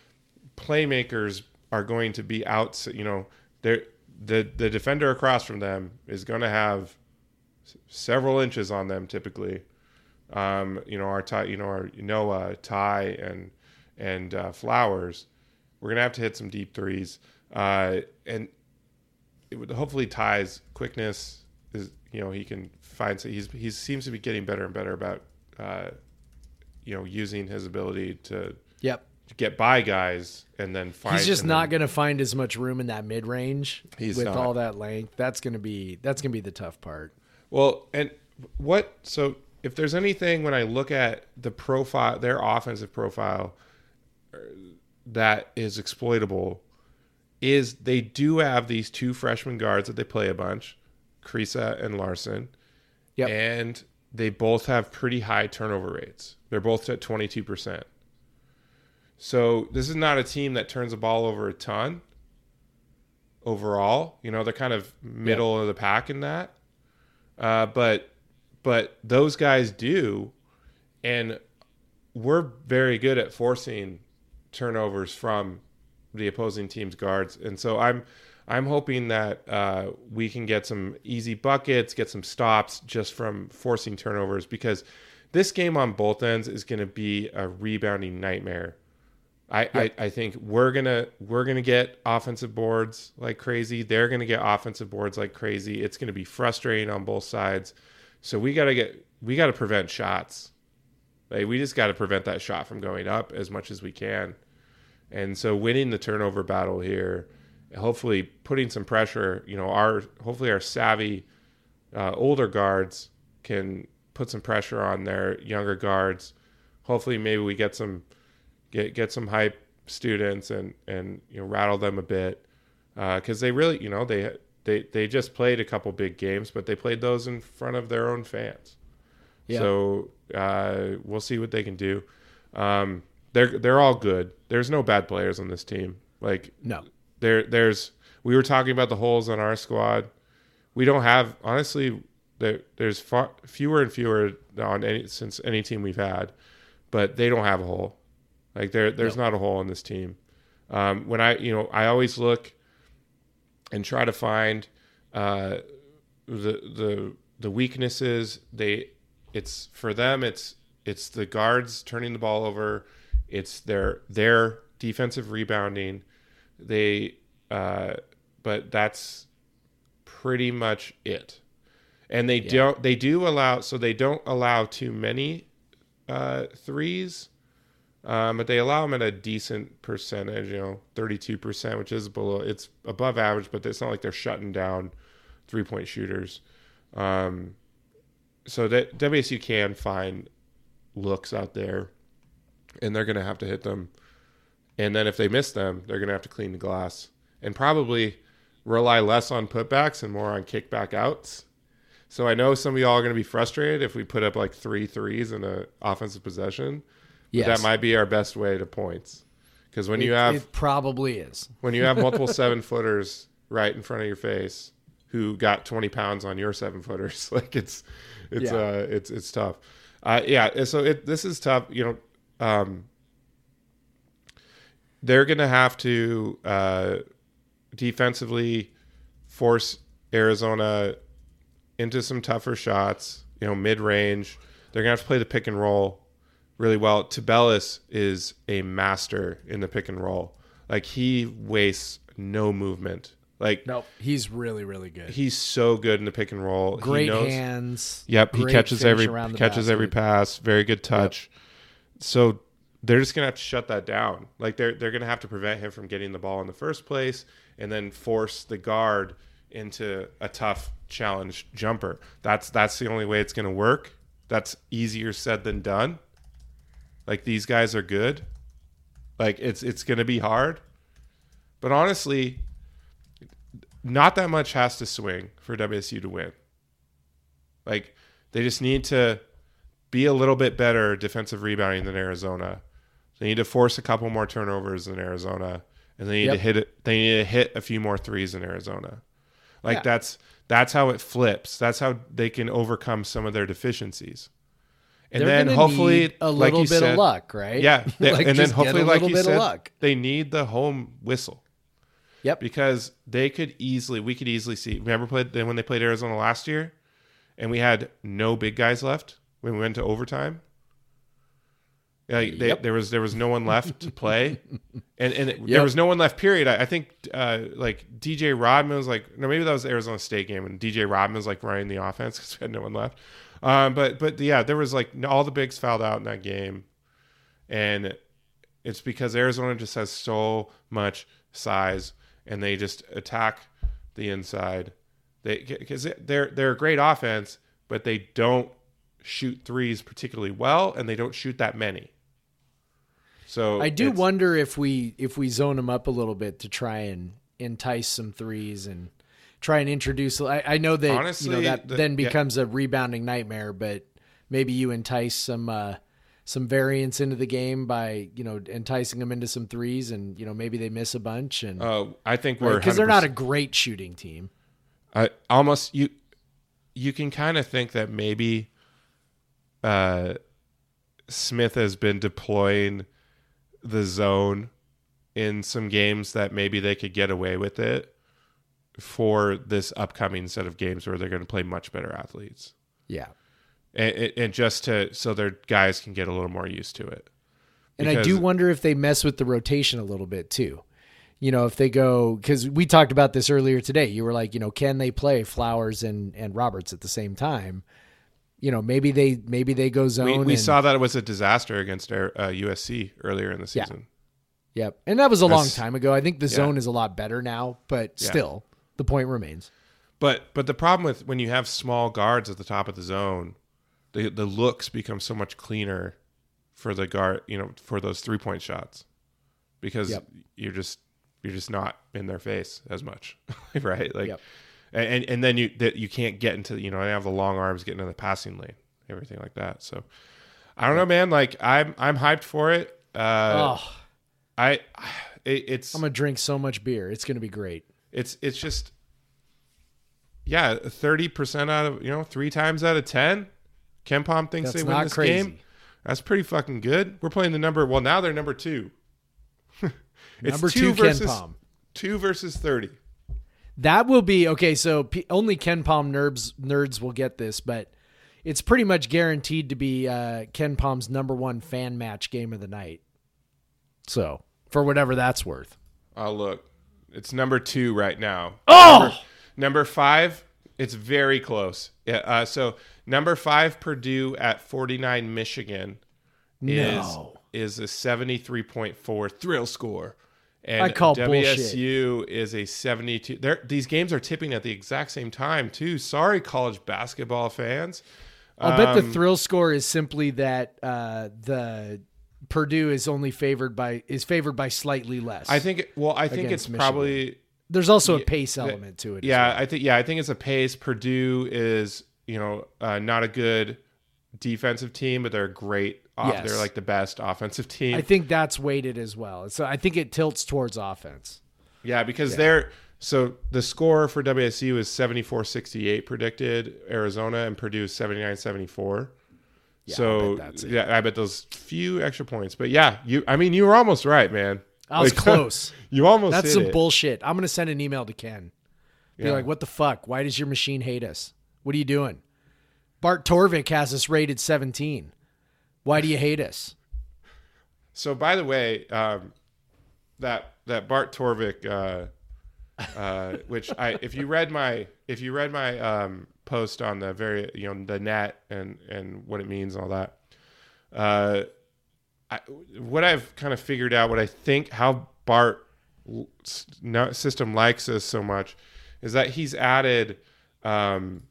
playmakers are going to be out. You know, the the defender across from them is going to have several inches on them typically. Um, you know, our Ty, you know, our Noah, Ty, and and uh, Flowers. We're gonna have to hit some deep threes, uh, and it would hopefully Ty's quickness is you know he can find he's he seems to be getting better and better about uh, you know using his ability to Yep. get by guys and then find. He's just not going to find as much room in that mid range with not. all that length. That's going to be that's going to be the tough part. Well, and what? So if there's anything when I look at the profile, their offensive profile uh, that is exploitable, is they do have these two freshman guards that they play a bunch, Kriisa and Larsson, Yep. and they both have pretty high turnover rates. They're both at 22%. So this is not a team that turns the ball over a ton overall. You know, they're kind of middle of the pack in that. Uh, but but those guys do, and we're very good at forcing turnovers from the opposing team's guards. And so I'm I'm hoping that uh, we can get some easy buckets, get some stops just from forcing turnovers because this game on both ends is going to be a rebounding nightmare. I, I, I think we're gonna we're gonna get offensive boards like crazy. They're gonna get offensive boards like crazy. It's gonna be frustrating on both sides. So we gotta get we gotta prevent shots. Like we just gotta prevent that shot from going up as much as we can. And so winning the turnover battle here, hopefully putting some pressure. You know, our hopefully our savvy uh, older guards can put some pressure on their younger guards. Hopefully, maybe we get some get get some hype students and and you know rattle them a bit because they really you know they they they just played a couple big games, but they played those in front of their own fans. Yeah. So uh, we'll see what they can do. Um, they're they're all good. There's no bad players on this team. Like No. There there's we were talking about the holes on our squad. We don't have honestly there there's far, fewer and fewer on any since any team we've had, but they don't have a hole. Like there there's not a hole in this team. Um, when I you know I always look and try to find uh, the the the weaknesses. They it's for them it's it's the guards turning the ball over. It's their their defensive rebounding. They uh, but that's pretty much it. and they don't. They do allow. So they don't allow too many uh, threes, um, but they allow them at a decent percentage. You know, thirty-two percent, which is below. It's above average, but it's not like they're shutting down three-point shooters. Um, so that WSU can find looks out there, and they're gonna have to hit them. And then if they miss them, they're gonna have to clean the glass and probably rely less on putbacks and more on kickback outs. So I know some of y'all are gonna be frustrated if we put up like three threes in an offensive possession. But Yes. that might be our best way to points. Because when you have it probably is. *laughs* when you have multiple *laughs* seven footers right in front of your face who got 20 pounds on your seven footers *laughs* like it's it's Yeah. uh it's it's tough uh yeah so it this is tough you know um they're gonna have to uh defensively force arizona into some tougher shots you know mid-range they're gonna have to play the pick and roll really well. Tubelis is a master in the pick and roll. Like he wastes no movement. Like Nope. He's really, really good. he's so good in the pick and roll. Great he knows, hands. Yep, he catches every catches every pass. Very good touch. So they're just gonna have to shut that down. Like they're they're gonna have to prevent him from getting the ball in the first place, and then force the guard into a tough challenge jumper. That's that's the only way it's gonna work. That's easier said than done. Like these guys are good. Like it's it's gonna be hard, but honestly, not that much has to swing for WSU to win. Like they just need to be a little bit better defensive rebounding than Arizona. They need to force a couple more turnovers in Arizona, and they need to hit it. They need to hit a few more threes in Arizona. Like Yeah. that's that's how it flips. That's how they can overcome some of their deficiencies. And They're then hopefully a like little you bit said- of luck, right? Yeah, they- Like, and then hopefully, like you said, they need the home whistle Yep. because they could easily, we could easily see. Remember, played when they played Arizona last year, and we had no big guys left when we went to overtime. Like, they, Yep. there was there was no one left to play, *laughs* and and it- there was no one left. Period. I, I think uh, like DJ Rodman was like no, maybe that was the Arizona State game, and DJ Rodman was like running the offense *laughs* because we had no one left. Um, but but yeah, there was like all the bigs fouled out in that game, and it's because Arizona just has so much size, and they just attack the inside. They because they're they're a great offense, but they don't shoot threes particularly well, and they don't shoot that many. So I do wonder if we if we zone them up a little bit to try and entice some threes and try and introduce. I, I know that you know that the- then yeah. becomes a rebounding nightmare, but maybe you entice some uh, some variance into the game by you know enticing them into some threes, and you know maybe they miss a bunch and Uh, I think we're because they're not a great shooting team. I almost you you can kind of think that maybe uh Smith has been deploying the zone in some games that maybe they could get away with it for this upcoming set of games where they're going to play much better athletes. Yeah. And, and- just to so their guys can get a little more used to it. And I do wonder if they mess with the rotation a little bit too. You know, if they go because we talked about this earlier today. You were like, you know, can they play Flowers and and Roberts at the same time? You know, maybe they maybe they go zone. We, we and- saw that it was a disaster against uh, USC earlier in the season. Yeah. Yep, and that was a long time ago. I think the yeah. zone is a lot better now, but Yeah. still, the point remains. But but the problem with when you have small guards at the top of the zone, the the looks become so much cleaner for the guard, you know, for those three point shots, because Yep. you're just you're just not in their face as much, *laughs* right? Like, Yep. And and- and then you that you can't get into you know they have the long arms getting in the passing lane, everything like that. So I don't know, man. Like I'm I'm hyped for it. Uh, oh, I *sighs* it, it's I'm gonna drink so much beer. It's gonna be great. it's it's just yeah, thirty percent out of you know three times out of ten, KenPom thinks That's they win this crazy. game. That's pretty fucking good. We're playing the number. Well, now they're number two. *laughs* It's Number two, Ken versus Palm. two versus thirty. That will be okay. So p- only KenPom nerds nerds will get this, but it's pretty much guaranteed to be uh, KenPom's number one fan match game of the night. So for whatever that's worth. Oh look, it's number two right now. Oh! number, number five It's very close. Yeah, uh, so number five Purdue at 49 Michigan No. is is a 73.4 thrill score. And I call WSU is a 72. These games are tipping at the exact same time too. Sorry, college basketball fans. I'll bet the Um, thrill score is simply that uh, the Purdue is only favored by is favored by slightly less. I think. Well, I think it's Michigan. probably there's also a pace the- element to it. Yeah, well. I think yeah, I think it's a pace. Purdue is you know uh, not a good defensive team, but they're a great. Off, Yes. They're like the best offensive *laughs* team. I think that's weighted as well. So I think it tilts towards offense. yeah, because they're so the score for WSU is 74-68 predicted. Arizona and Purdue is 79-74. Yeah, so I bet that's it. yeah, I bet those few extra points. But yeah, you. I mean, you were almost right, man. I was Like, *laughs* close. you almost. That's some it. bullshit. I'm gonna send an email to Ken. Be Yeah. like, "What the fuck? Why does your machine hate us? What are you doing?" Bart Torvik has us rated 17. Why do you hate us? So by the way, um, that that Bart Torvik, uh, uh, which I if you read my if you read my um, post on the very you know the net and and what it means and all that, uh, I, what I've kind of figured out, what I think how Bart system likes us so much, is that he's added um,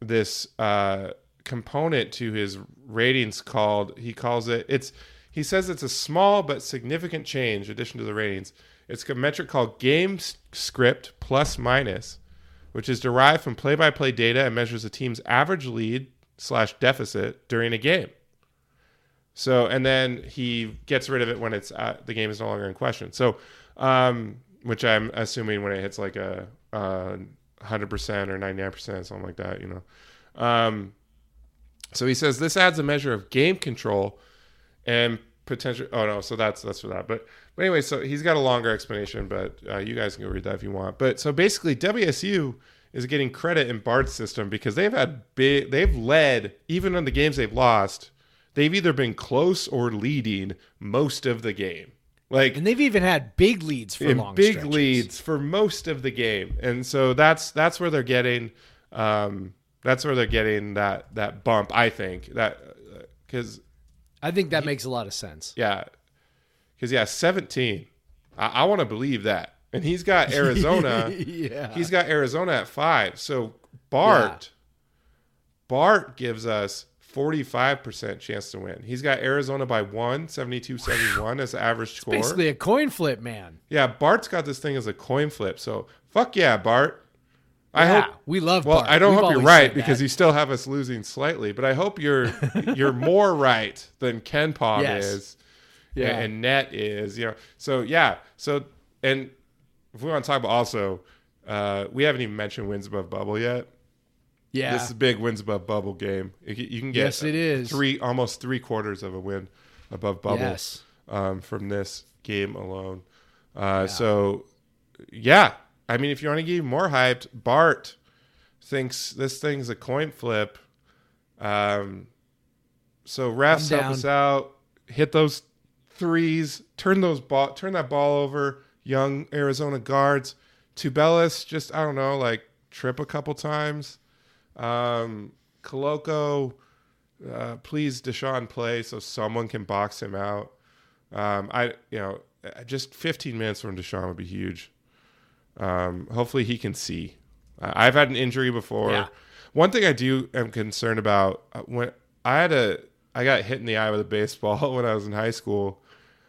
this uh, component to his ratings called he calls it it's he says it's a small but significant change addition to the ratings. It's a metric called game script plus minus which is derived from play-by-play data and measures a team's average lead slash deficit during a game. So and then he gets rid of it when it's uh, the game is no longer in question. So um which i'm assuming when it hits like a uh 100% or 99% something like that you know. Um so he says this adds a measure of game control and potential. Oh no, so that's that's for that. But but anyway, so he's got a longer explanation, but uh, you guys can go read that if you want. But so basically, WSU is getting credit in Bart's system because they've had big, they've led even on the games they've lost. They've either been close or leading most of the game. Like And they've even had big leads for long big stretches. leads for most of the game, and so that's that's where they're getting, um, that's where they're getting that that bump. I think that uh, because I think that makes a lot of sense. yeah, because yeah, seventeen. I, I want to believe that, and he's got *laughs* Arizona. yeah. he's got Arizona at five. So Bart, Bart gives us. 45% chance to win. He's got Arizona by one, 72 71 as the average score. Basically a coin flip, man. Yeah, Bart's got this thing as a coin flip. So fuck yeah, Bart. I Yeah, hope. we love Well, Bart. I don't We've hope you're right because you still have us losing slightly. But I hope you're *laughs* you're more right than KenPom Yes. is, Yeah. and, and Net is. You know. So yeah. So and if we want to talk about also, uh, we haven't even mentioned wins above bubble yet. yeah. This is a big wins above bubble game. You can- get Yes, it is. three almost three quarters of a win above bubble Yes. um, from this game alone. Uh, So, yeah, I mean, if you want to get even more hyped, Bart thinks this thing's a coin flip. Um, so refs help us out, hit those threes, turn those ball, turn that ball over. Young Arizona guards, Tubelis, just I don't know, like trip a couple times. Um, Koloko, uh, please Dishon play so someone can box him out. Um, I you know just 15 minutes from Dishon would be huge. Um, hopefully he can see. I've had an injury before. Yeah. One thing I do am concerned about uh, when I had a I got hit in the eye with a baseball *laughs* when I was in high school.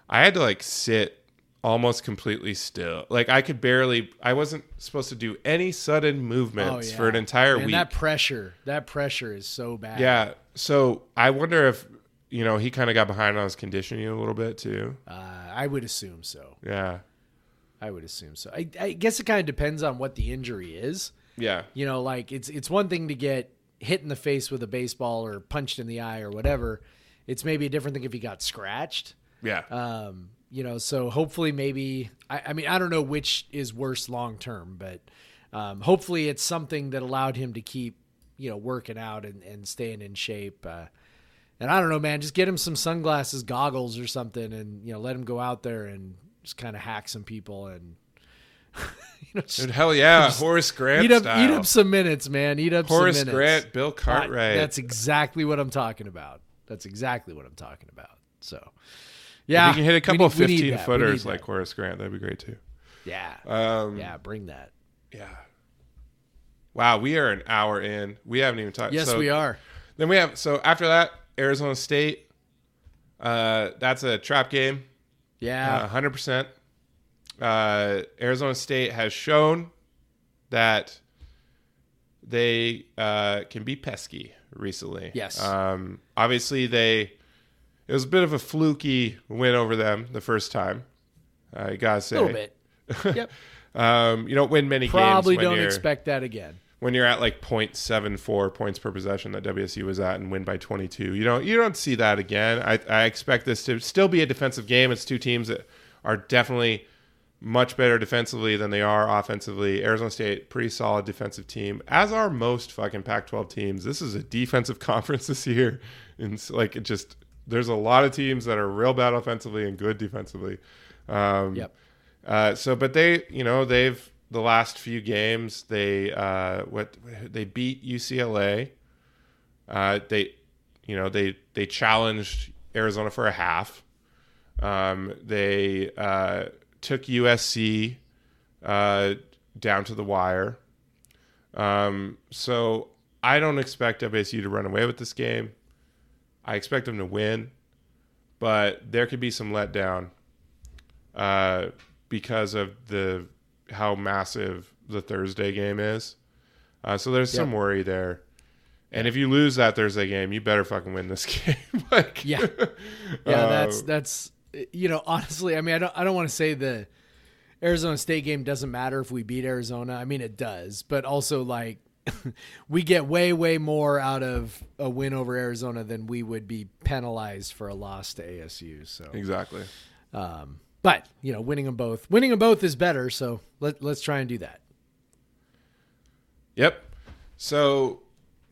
I had to like sit almost completely still. Like I could barely. I wasn't supposed to do any sudden movements for an entire and week. that pressure, that pressure is so bad. Yeah. So I wonder if you know he kind of got behind on his conditioning a little bit too. Uh, I would assume so. Yeah. I would assume so. I, I guess it kind of depends on what the injury is. Yeah. You know, like it's it's one thing to get hit in the face with a baseball or punched in the eye or whatever. It's maybe a different thing if he got scratched. Yeah. Um, you know, so hopefully maybe I, I mean I don't know which is worse long term, but um, hopefully it's something that allowed him to keep you know working out and, and staying in shape. Uh, and I don't know, man, just get him some sunglasses, goggles, or something, and you know let him go out there and just kind of hack some people and *laughs* you know, just Dude, hell yeah, Horace Grant eat up, style. eat up some minutes, man. Eat up Horace some minutes. Grant, Bill Cartwright. that's exactly what I'm talking about. That's exactly what I'm talking about. So, if yeah, you can hit a couple need- we 15 that. We footers like Horace Grant, that'd be great too. yeah, Um, yeah, bring that. yeah. Wow, we are an hour in. We haven't even talked. Yes, so we are. Then we have so after that, Arizona State. Uh, that's a trap game. Yeah, Uh, hundred percent. Uh, Arizona State has shown that they uh, can be pesky recently. Yes. Um, obviously, they it was a bit of a fluky win over them the first time. I gotta say, a little bit. *laughs* Yep. Um, you don't win many Probably games when don't expect that again. When you're at like 0.74 points per possession that WSU was at and win by 22. You don't you don't see that again. I, I expect this to still be a defensive game. It's two teams that are definitely much better defensively than they are offensively. Arizona State pretty solid defensive team, as are most fucking Pac-12 teams. This is a defensive *laughs* conference this year, and it's like it just there's a lot of teams that are real bad offensively and good defensively. Um, Yep. uh, so, but they, you know, they've the last few games they uh, what they beat UCLA. Uh, they, you know, they they challenged Arizona for a half. Um, they uh, took USC uh, down to the wire. Um, so I don't expect WSU to run away with this game. I expect them to win, but there could be some letdown uh, because of the how massive the Thursday game is. Uh, so there's some worry there. And if you lose that Thursday game, you better fucking win this *laughs* game. *laughs* like, Yeah. *laughs* Yeah, uh, that's that's you know honestly, I mean, I don't I don't want to say the Arizona State game doesn't matter if we beat Arizona. I mean, it does, but also like we get way way more out of a win over Arizona than we would be penalized for a loss to ASU. So, exactly. um, but you know, winning them both, winning them both is better. So let let's try and do that. Yep. So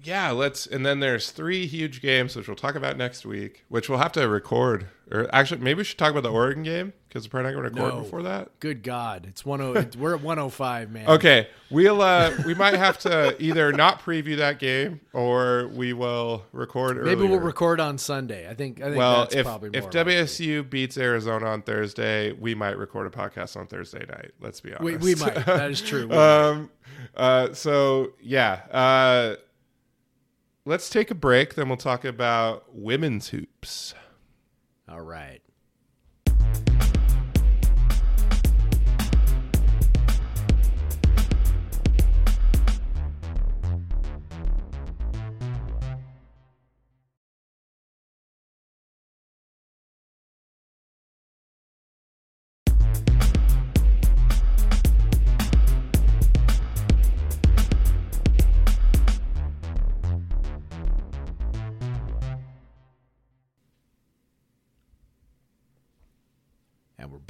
yeah, let's and then there's three huge games which we'll talk about next week, which we'll have to record. Or actually, maybe we should talk about the Oregon game because we're probably not going to record No. before that. Good God, it's one oh we're at one oh five, man. Okay, we'll uh we might have to either not preview that game or we will record earlier. Maybe we'll record on Sunday. I think. I think Well, that's if probably if more likely. WSU beats Arizona on Thursday, we might record a podcast on Thursday night. Let's be honest. we, we might. That is true. *laughs* Um uh so yeah uh let's take a break then we'll talk about women's hoops All right.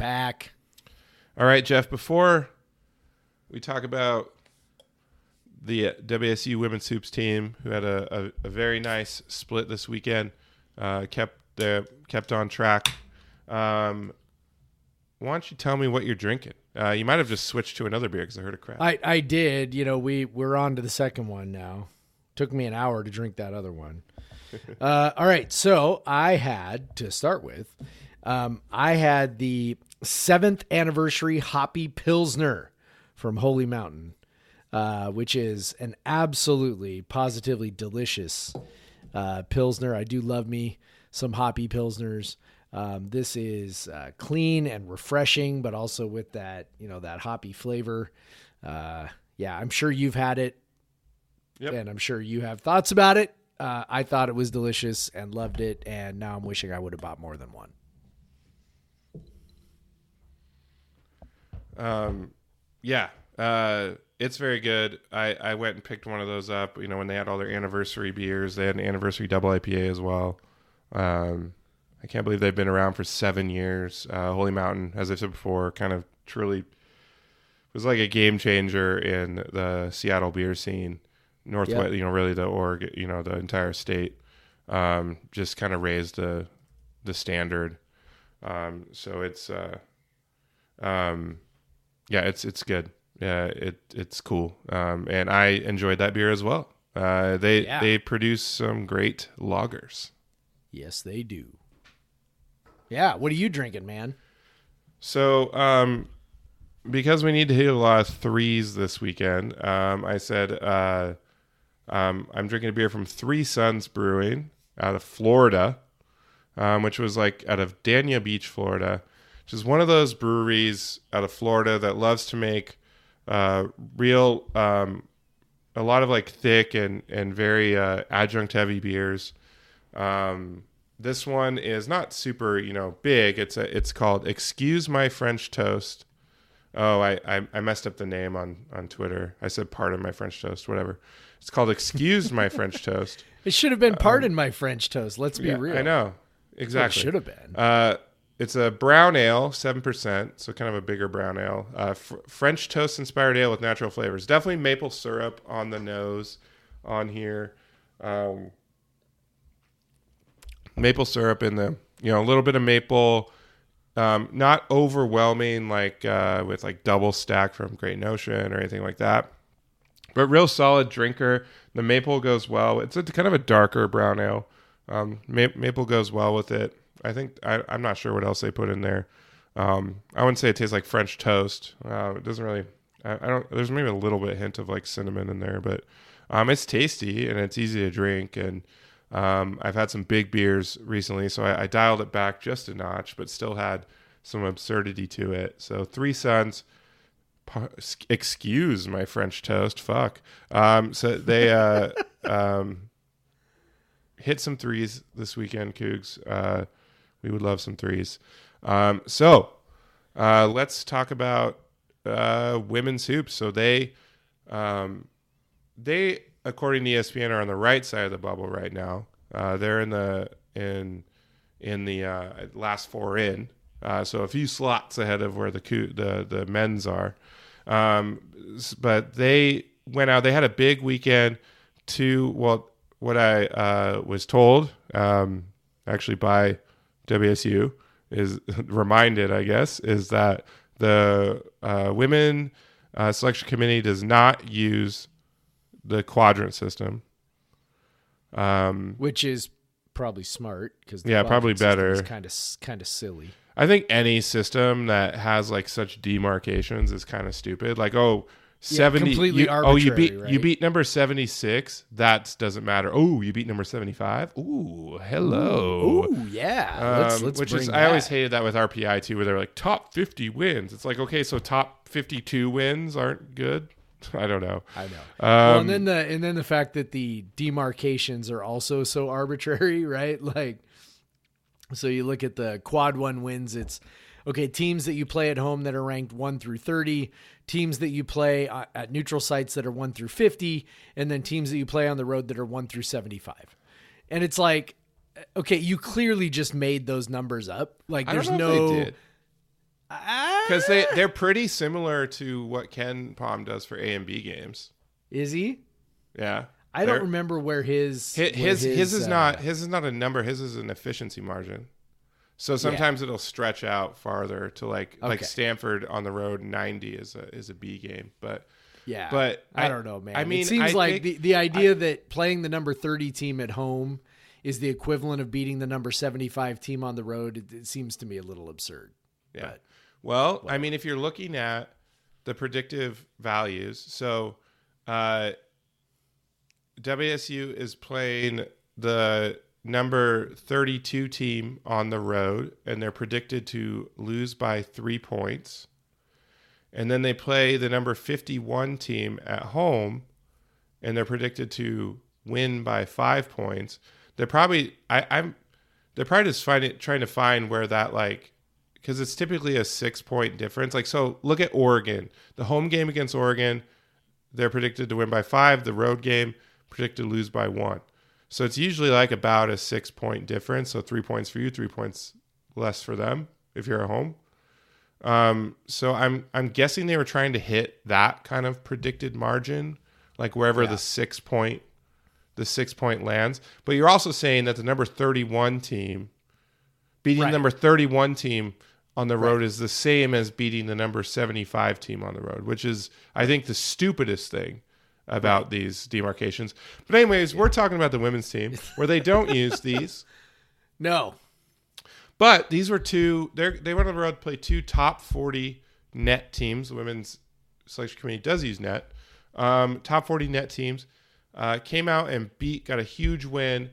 Back. all right jeff before we talk about the wsu women's hoops team who had a, a, a very nice split this weekend uh kept the kept on track um why don't you tell me what you're drinking uh you might have just switched to another beer because i heard a crack I I did. You know, we we're on to the second one now. Took me an hour to drink that other one. *laughs* uh, all right, so I had to start with. Um, I had the seventh anniversary Hoppy Pilsner from Holy Mountain, uh, which is an absolutely positively delicious uh, Pilsner. I do love me some Hoppy Pilsners. Um, this is uh, clean and refreshing, but also with that, you know, that hoppy flavor. Uh, yeah, I'm sure you've had it, Yep. and I'm sure you have thoughts about it. Uh, I thought it was delicious and loved it, and now I'm wishing I would have bought more than one. Um, yeah, uh, it's very good. I, I went and picked one of those up. You know, when they had all their anniversary beers, they had an anniversary double IPA as well. Um, I can't believe they've been around for seven years. Uh, Holy Mountain, as I said before, kind of truly was like a game changer in the Seattle beer scene, Northwest. Yep. You know, really the Oregon, you know, the entire state. Um, just kind of raised the the standard. Um, so it's uh, um, yeah, it's it's good. Yeah, it it's cool. Um, and I enjoyed that beer as well. Uh, they Yeah. they produce some great lagers. Yes, they do. Yeah, what are you drinking, man? So, um, because we need to hit a lot of threes this weekend, um, I said uh, um, I'm drinking a beer from Three Sons Brewing out of Florida, um, which was like out of Dania Beach, Florida, which is one of those breweries out of Florida that loves to make uh, real, um, a lot of like thick and and very uh, adjunct heavy beers. Um, this one is not super, you know, big. It's a, it's called Excuse My French Toast. Oh, I, I, I messed up the name on, on Twitter. I said pardon my French toast, whatever. It's called Excuse My French Toast. *laughs* It should have been pardon my French toast. Let's be Um, Yeah, real. I know. What it Exactly. should have been. Uh, it's a brown ale, seven percent, so kind of a bigger brown ale. Uh, fr- French toast inspired ale with natural flavors. Definitely maple syrup on the nose, on here. Um, maple syrup in the, you know, a little bit of maple. Um, not overwhelming like uh, with like double stack from Great Notion or anything like that, but real solid drinker. The maple goes well. It's a kind of a darker brown ale. Um, ma- maple goes well with it. I think I, I'm not sure what else they put in there. Um, I wouldn't say it tastes like French toast. Uh, it doesn't really. I, I don't. There's maybe a little bit hint of like cinnamon in there, but um, it's tasty and it's easy to drink. And um, I've had some big beers recently, so I, I dialed it back just a notch, but still had some absurdity to it. So Three Sons. par- Excuse my French toast. Fuck. Um, so they uh, *laughs* um, hit some threes this weekend, Cougs. Uh, we would love some threes. Um, so uh, let's talk about uh, women's hoops. So they, um, they, according to ESPN, are on the right side of the bubble right now. Uh, they're in the in in the uh, last four in, uh, so a few slots ahead of where the the the men's are. Um, but they went out. They had a big weekend. To well, what I uh, was told, um, actually by WSU, is *laughs* reminded, I guess, is that the uh, women uh, selection committee does not use the quadrant system. Um, Which is probably smart because Yeah, probably better. Kind of kind of silly. I think any system that has like such demarcations is kind of stupid. Like, oh, 70 completely you, oh, you beat arbitrary, you beat number 76. That doesn't matter. Oh, you beat number 75. Ooh, hello. Ooh, yeah. let's, Um, let's which bring is I always hated that with RPI too, where they're like top 50 wins. It's like okay, so top 52 wins aren't good. *laughs* I don't know. I know. Um, well, and then the and then the fact that the demarcations are also so *laughs* arbitrary, right? Like, so you look at the quad one wins. It's okay. Teams that you play at home that are ranked one through thirty, teams that you play uh, at neutral sites that are one through fifty, and then teams that you play on the road that are one through seventy-five. And it's like, okay, you clearly just made those numbers up. Like, there's no. if they did. Because they, they're pretty similar to what KenPom does for A and B games. Is he? Yeah. I don't remember where his His where his, his is uh, not his is not a number. His is an efficiency margin. So sometimes it'll stretch out farther to like like Stanford on the road. Ninety is a is a B game, but Yeah, But I, I- don't know, man. I mean, it seems I like the, the idea that playing the number thirty team at home is the equivalent of beating the number seventy five team on the road. It, it seems to me a little absurd. Yeah. But- well, I mean, if you're looking at the predictive values, so uh, WSU is playing the number 32 team on the road, and they're predicted to lose by three points. And then they play the number 51 team at home, and they're predicted to win by five points. They're probably I, I'm they're probably just finding trying to find where that like because it's typically a six point difference. Like so, look at Oregon. The home game against Oregon, they're predicted to win by five. The road game predicted to lose by one. So it's usually like about a six point difference. So three points for you, three points less for them if you're at home. Um, so I'm I'm guessing they were trying to hit that kind of predicted margin, like wherever the six point the six point lands. But you're also saying that the number 31 team beating Right. the number 31 team on the road is the same as beating the number 75 team on the road, which is, I think, the stupidest thing about these demarcations. But, anyways, we're talking about the women's team where they don't *laughs* use these. No. But these were two. They they went on the road to play two top forty net teams. The women's selection committee does use net. Um, top forty net teams uh, came out and beat, got a huge win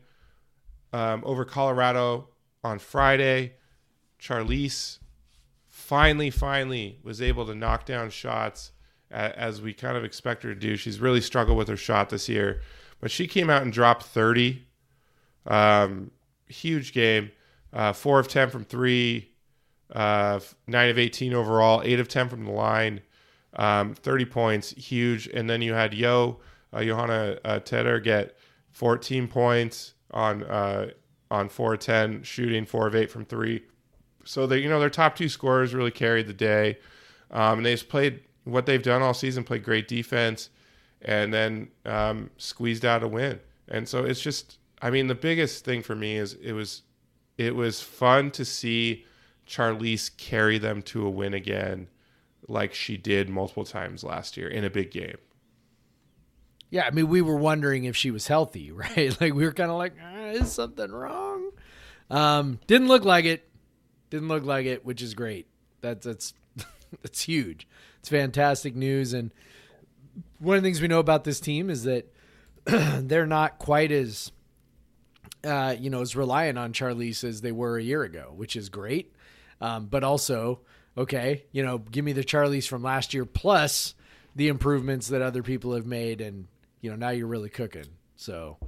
um, over Colorado on Friday. Charlize finally, finally was able to knock down shots as we kind of expect her to do. She's really struggled with her shot this year, but she came out and dropped thirty. Um, huge game. Uh, four of ten from three, uh, nine of eighteen overall, eight of ten from the line, um, thirty points, huge. And then you had Yo uh, Johanna uh, Teder get fourteen points on uh, on four of ten shooting, four of eight from three. So they, you know, their top two scorers really carried the day, um, and they just played what they've done all season, played great defense, and then um, squeezed out a win. And so it's just, I mean, the biggest thing for me is it was, it was fun to see Charlize carry them to a win again, like she did multiple times last year in a big game. Yeah, I mean, we were wondering if she was healthy, *laughs* right? Like we were kind of like, ah, is something wrong? Um, didn't look like it. Didn't look like it, which is great. That's that's *laughs* that's huge. It's fantastic news. And one of the things we know about this team is that *clears throat* they're not quite as uh, you know as reliant on Charlize as they were a year ago, which is great. Um, but also, okay, you know, give me the Charlize from last year plus the improvements that other people have made, and you know now you're really cooking. So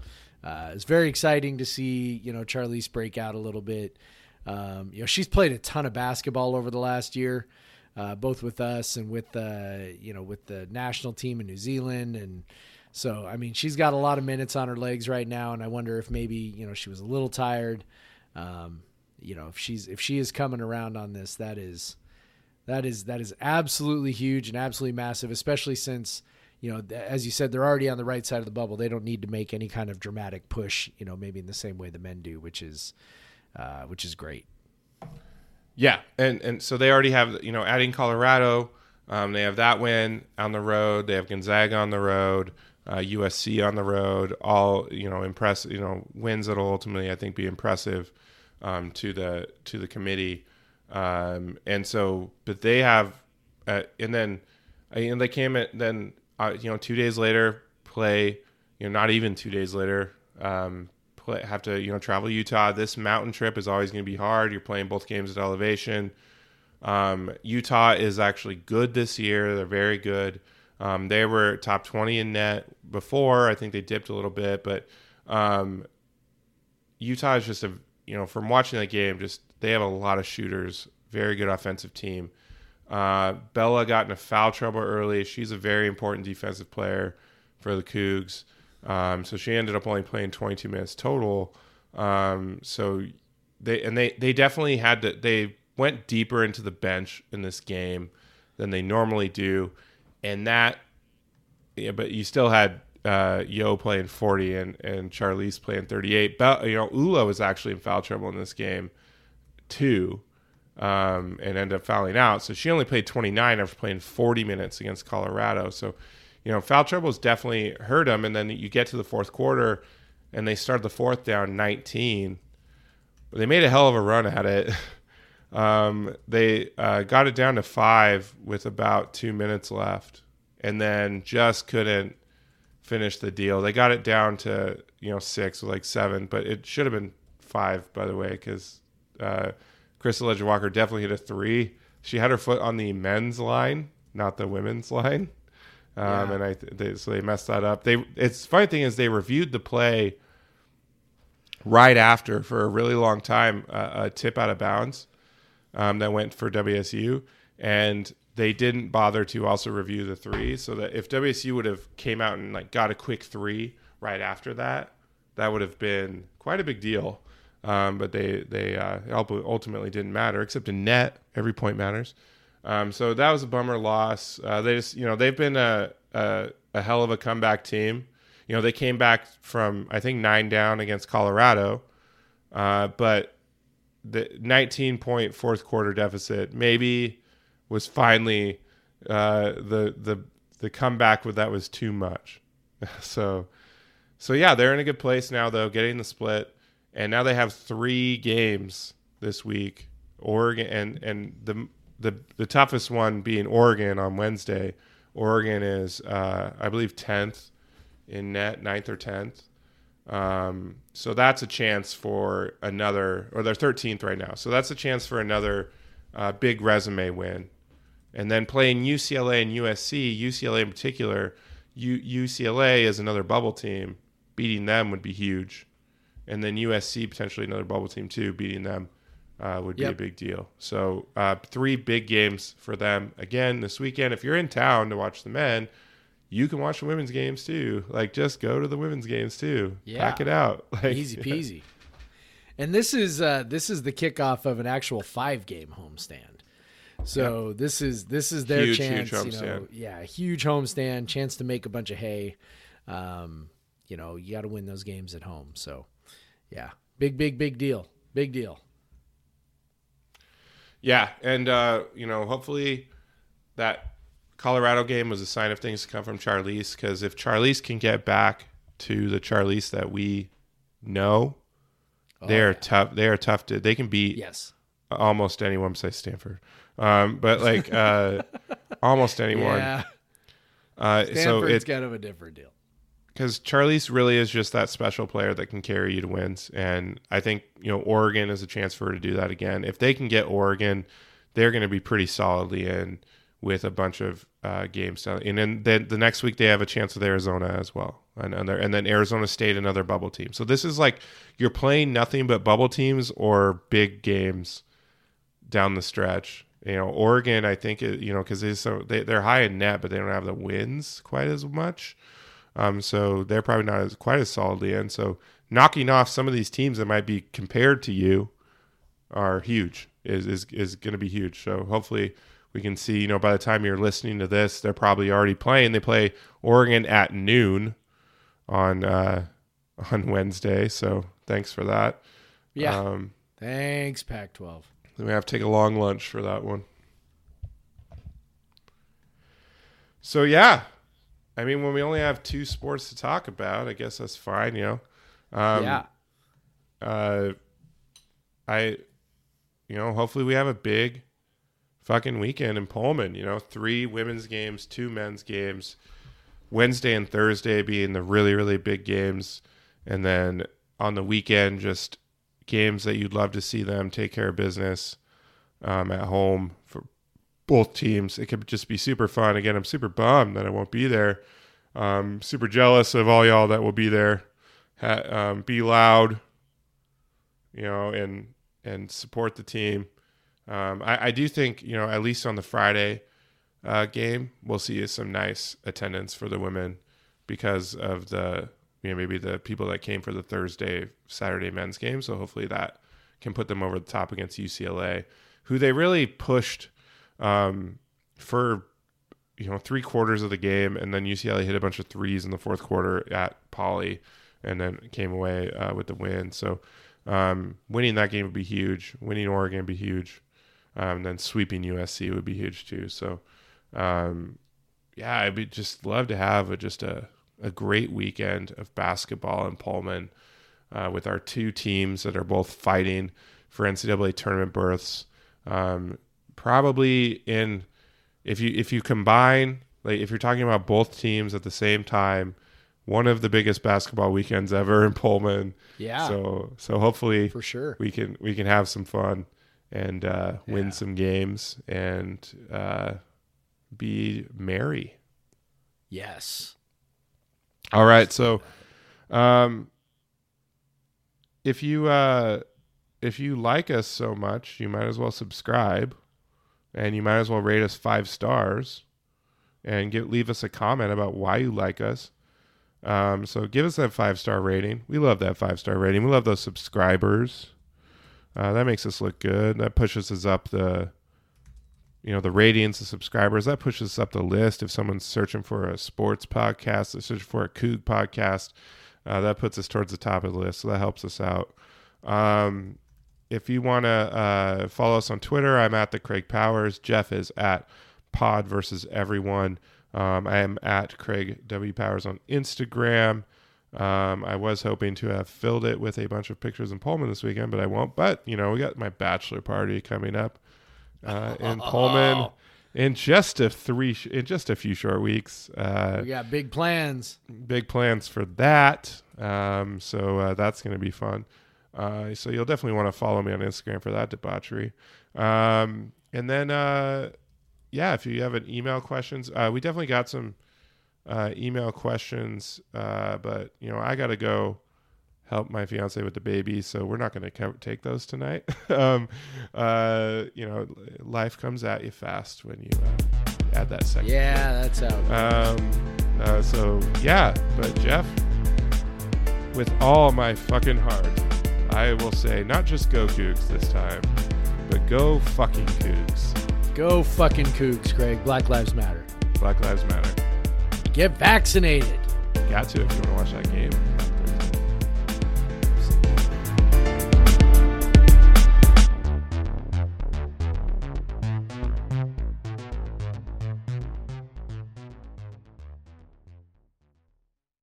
uh, it's very exciting to see you know Charlize break out a little bit. Um, you know she's played a ton of basketball over the last year, uh, both with us and with uh, you know with the national team in New Zealand, and so I mean she's got a lot of minutes on her legs right now, and I wonder if maybe you know she was a little tired. Um, you know if she's if she is coming around on this, that is that is that is absolutely huge and absolutely massive, especially since you know as you said they're already on the right side of the bubble. They don't need to make any kind of dramatic push, you know, maybe in the same way the men do, which is uh, which is great. Yeah, and and so they already have you know adding Colorado, um, they have that win on the road. They have Gonzaga on the road, uh, USC on the road. All you know impress you know wins that'll ultimately I think be impressive um, to the to the committee. Um, and so, but they have, uh, and then uh, and they came at then uh, you know two days later play you know not even two days later um, play, have to you know travel Utah. This mountain trip is always going to be hard. You're playing both games at elevation. Um, Utah is actually good this year. They're very good. Um, they were top 20 in net before. I think they dipped a little bit, but um, Utah is just a you know from watching that game, just they have a lot of shooters. Very good offensive team. Uh, Bella got into foul trouble early. She's a very important defensive player for the Cougs. Um, so she ended up only playing 22 minutes total. Um, so they and they they definitely had to they went deeper into the bench in this game than they normally do, and that yeah, but you still had uh, Yo playing 40 and and Charlize playing 38. But you know Ula was actually in foul trouble in this game too. Um, and ended up fouling out. So she only played 29 after playing 40 minutes against Colorado. So, you know, foul trouble has definitely hurt them. And then you get to the fourth quarter and they start the fourth down 19. But they made a hell of a run at it. *laughs* Um, they uh, got it down to five with about two minutes left and then just couldn't finish the deal. They got it down to, you know, six or like seven, but it should have been five, by the way, because uh, Krystal Leger-Walker definitely hit a three. She had her foot on the men's line, not the women's *laughs* line. Um, Yeah. and I they, so they messed that up. They it's funny thing is they reviewed the play right after for a really long time uh, a tip out of bounds um, that went for WSU, and they didn't bother to also review the three. So that if WSU would have came out and like got a quick three right after that, that would have been quite a big deal. Um, but they they uh, ultimately didn't matter, except in net, every point matters. Um, so that was a bummer loss. Uh, they just you know they've been a, a a hell of a comeback team. You know they came back from I think nine down against Colorado, uh, but the 19 point fourth quarter deficit maybe was finally uh, the the the comeback with that was too much. *laughs* so so yeah, they're in a good place now though, getting the split, and now they have three games this week. Oregon and and the the the toughest one being Oregon on Wednesday. Oregon is uh, I believe tenth in net, 9th or tenth. Um, so that's a chance for another, or they're 13th right now. So that's a chance for another uh, big resume win. And then playing UCLA and USC, UCLA in particular, U- UCLA is another bubble team. Beating them would be huge. And then USC, potentially another bubble team too, beating them uh, would be Yep. a big deal. So uh, three big games for them again this weekend. If you're in town to watch the men, you can watch the women's games too. Like just go to the women's games too. Yeah. Pack it out. *laughs* Like, Easy peasy. And this is uh, this is the kickoff of an actual five game homestand. So this is this is their Huge, chance. huge you know, yeah, huge homestand, chance to make a bunch of hay. Um, you know, you got to win those games at home. So, yeah, big, big, big deal. Big deal. Yeah, and uh, you know, hopefully that Colorado game was a sign of things to come from Charlize. Because if Charlize can get back to the Charlize that we know, they are tough. They are tough to. They can beat Yes. almost anyone besides Stanford. Um, but like uh, *laughs* almost anyone. Yeah. Uh, so Stanford's it's kind of a different deal. Because Charlize really is just that special player that can carry you to wins. And I think, you know, Oregon is a chance for her to do that again. If they can get Oregon, they're going to be pretty solidly in with a bunch of uh, games. And then, then the next week they have a chance with Arizona as well. And, and, then Arizona State, another bubble team. So this is like you're playing nothing but bubble teams or big games down the stretch. You know, Oregon, I think, you know, because they so they, they're high in net, but they don't have the wins quite as much. Um, so they're probably not as quite as solidly in. So knocking off some of these teams that might be compared to you are huge. Is is is going to be huge. So hopefully we can see. You know, by the time you're listening to this, they're probably already playing. They play Oregon at noon on uh, *laughs* on Wednesday. So thanks for that. Yeah. Um, Thanks, Pac 12. then we have to take a long lunch for that one. So yeah, I mean, when we only have two sports to talk about, I guess that's fine. You know. Um, yeah. Uh, I, you know, hopefully we have a big, fucking weekend in Pullman. You know, three women's games, two men's games. Wednesday and Thursday being the really really big games, and then on the weekend just games that you'd love to see them take care of business um, at home for both teams. It could just be super fun. Again, I'm super bummed that I won't be there. Um, super jealous of all y'all that will be there. Ha- um, be loud, you know, and and support the team. Um, I, I do think you know at least on the Friday uh, game we'll see some nice attendance for the women because of the you know maybe the people that came for the Thursday Saturday men's game. So hopefully that can put them over the top against UCLA, who they really pushed um, for you know three quarters of the game, and then UCLA hit a bunch of threes in the fourth quarter at Pauley, and then came away uh, with the win. So um, winning that game would be huge. Winning Oregon would be huge. Um, then sweeping USC would be huge too. So um, yeah, I'd just love to have a, just a a great weekend of basketball in Pullman uh, with our two teams that are both fighting for NCAA tournament berths. Um, probably in if you if you combine like if you're talking about both teams at the same time, one of the biggest basketball weekends ever in Pullman. Yeah. So so hopefully for sure. we can we can have some fun and uh, win Yeah. some games and uh, be merry. Yes. All right, so um, if you uh, if you like us so much, you might as well subscribe, and you might as well rate us five stars, and leave us a comment about why you like us. Um, so give us that five star rating. We love that five star rating. We love those subscribers. Uh, that makes us look good. That pushes us up the you know the ratings, the subscribers. That pushes us up the list. If someone's searching for a sports podcast, they're searching for a Coug podcast, uh, that puts us towards the top of the list. So that helps us out. Um, if you want to uh, follow us on Twitter, I'm at the Craig Powers. Jeff is at Pod versus Everyone. Um, I am at Craig W Powers on Instagram. Um, I was hoping to have filled it with a bunch of pictures in Pullman this weekend, but I won't. But you know, we got my bachelor party coming up uh, in *laughs* Pullman in just a three sh- in just a few short weeks. Uh, We got big plans. big plans for that. Um, so uh, that's going to be fun. Uh, so you'll definitely want to follow me on Instagram for that debauchery. Um, and then, uh, yeah, if you have an email questions, uh, we definitely got some uh, email questions. Uh, but you know, I got to go help my fiance with the baby, so we're not going to co- take those tonight. *laughs* um, uh, you know, life comes at you fast when you uh, add that second. Yeah, that's how. Um, uh, so yeah, but Jeff, with all my fucking heart, I will say not just go Cougs this time, but go fucking Cougs. Go fucking Cougs, Craig. Black Lives Matter. Black Lives Matter. Get vaccinated. Got to if you want to watch that game.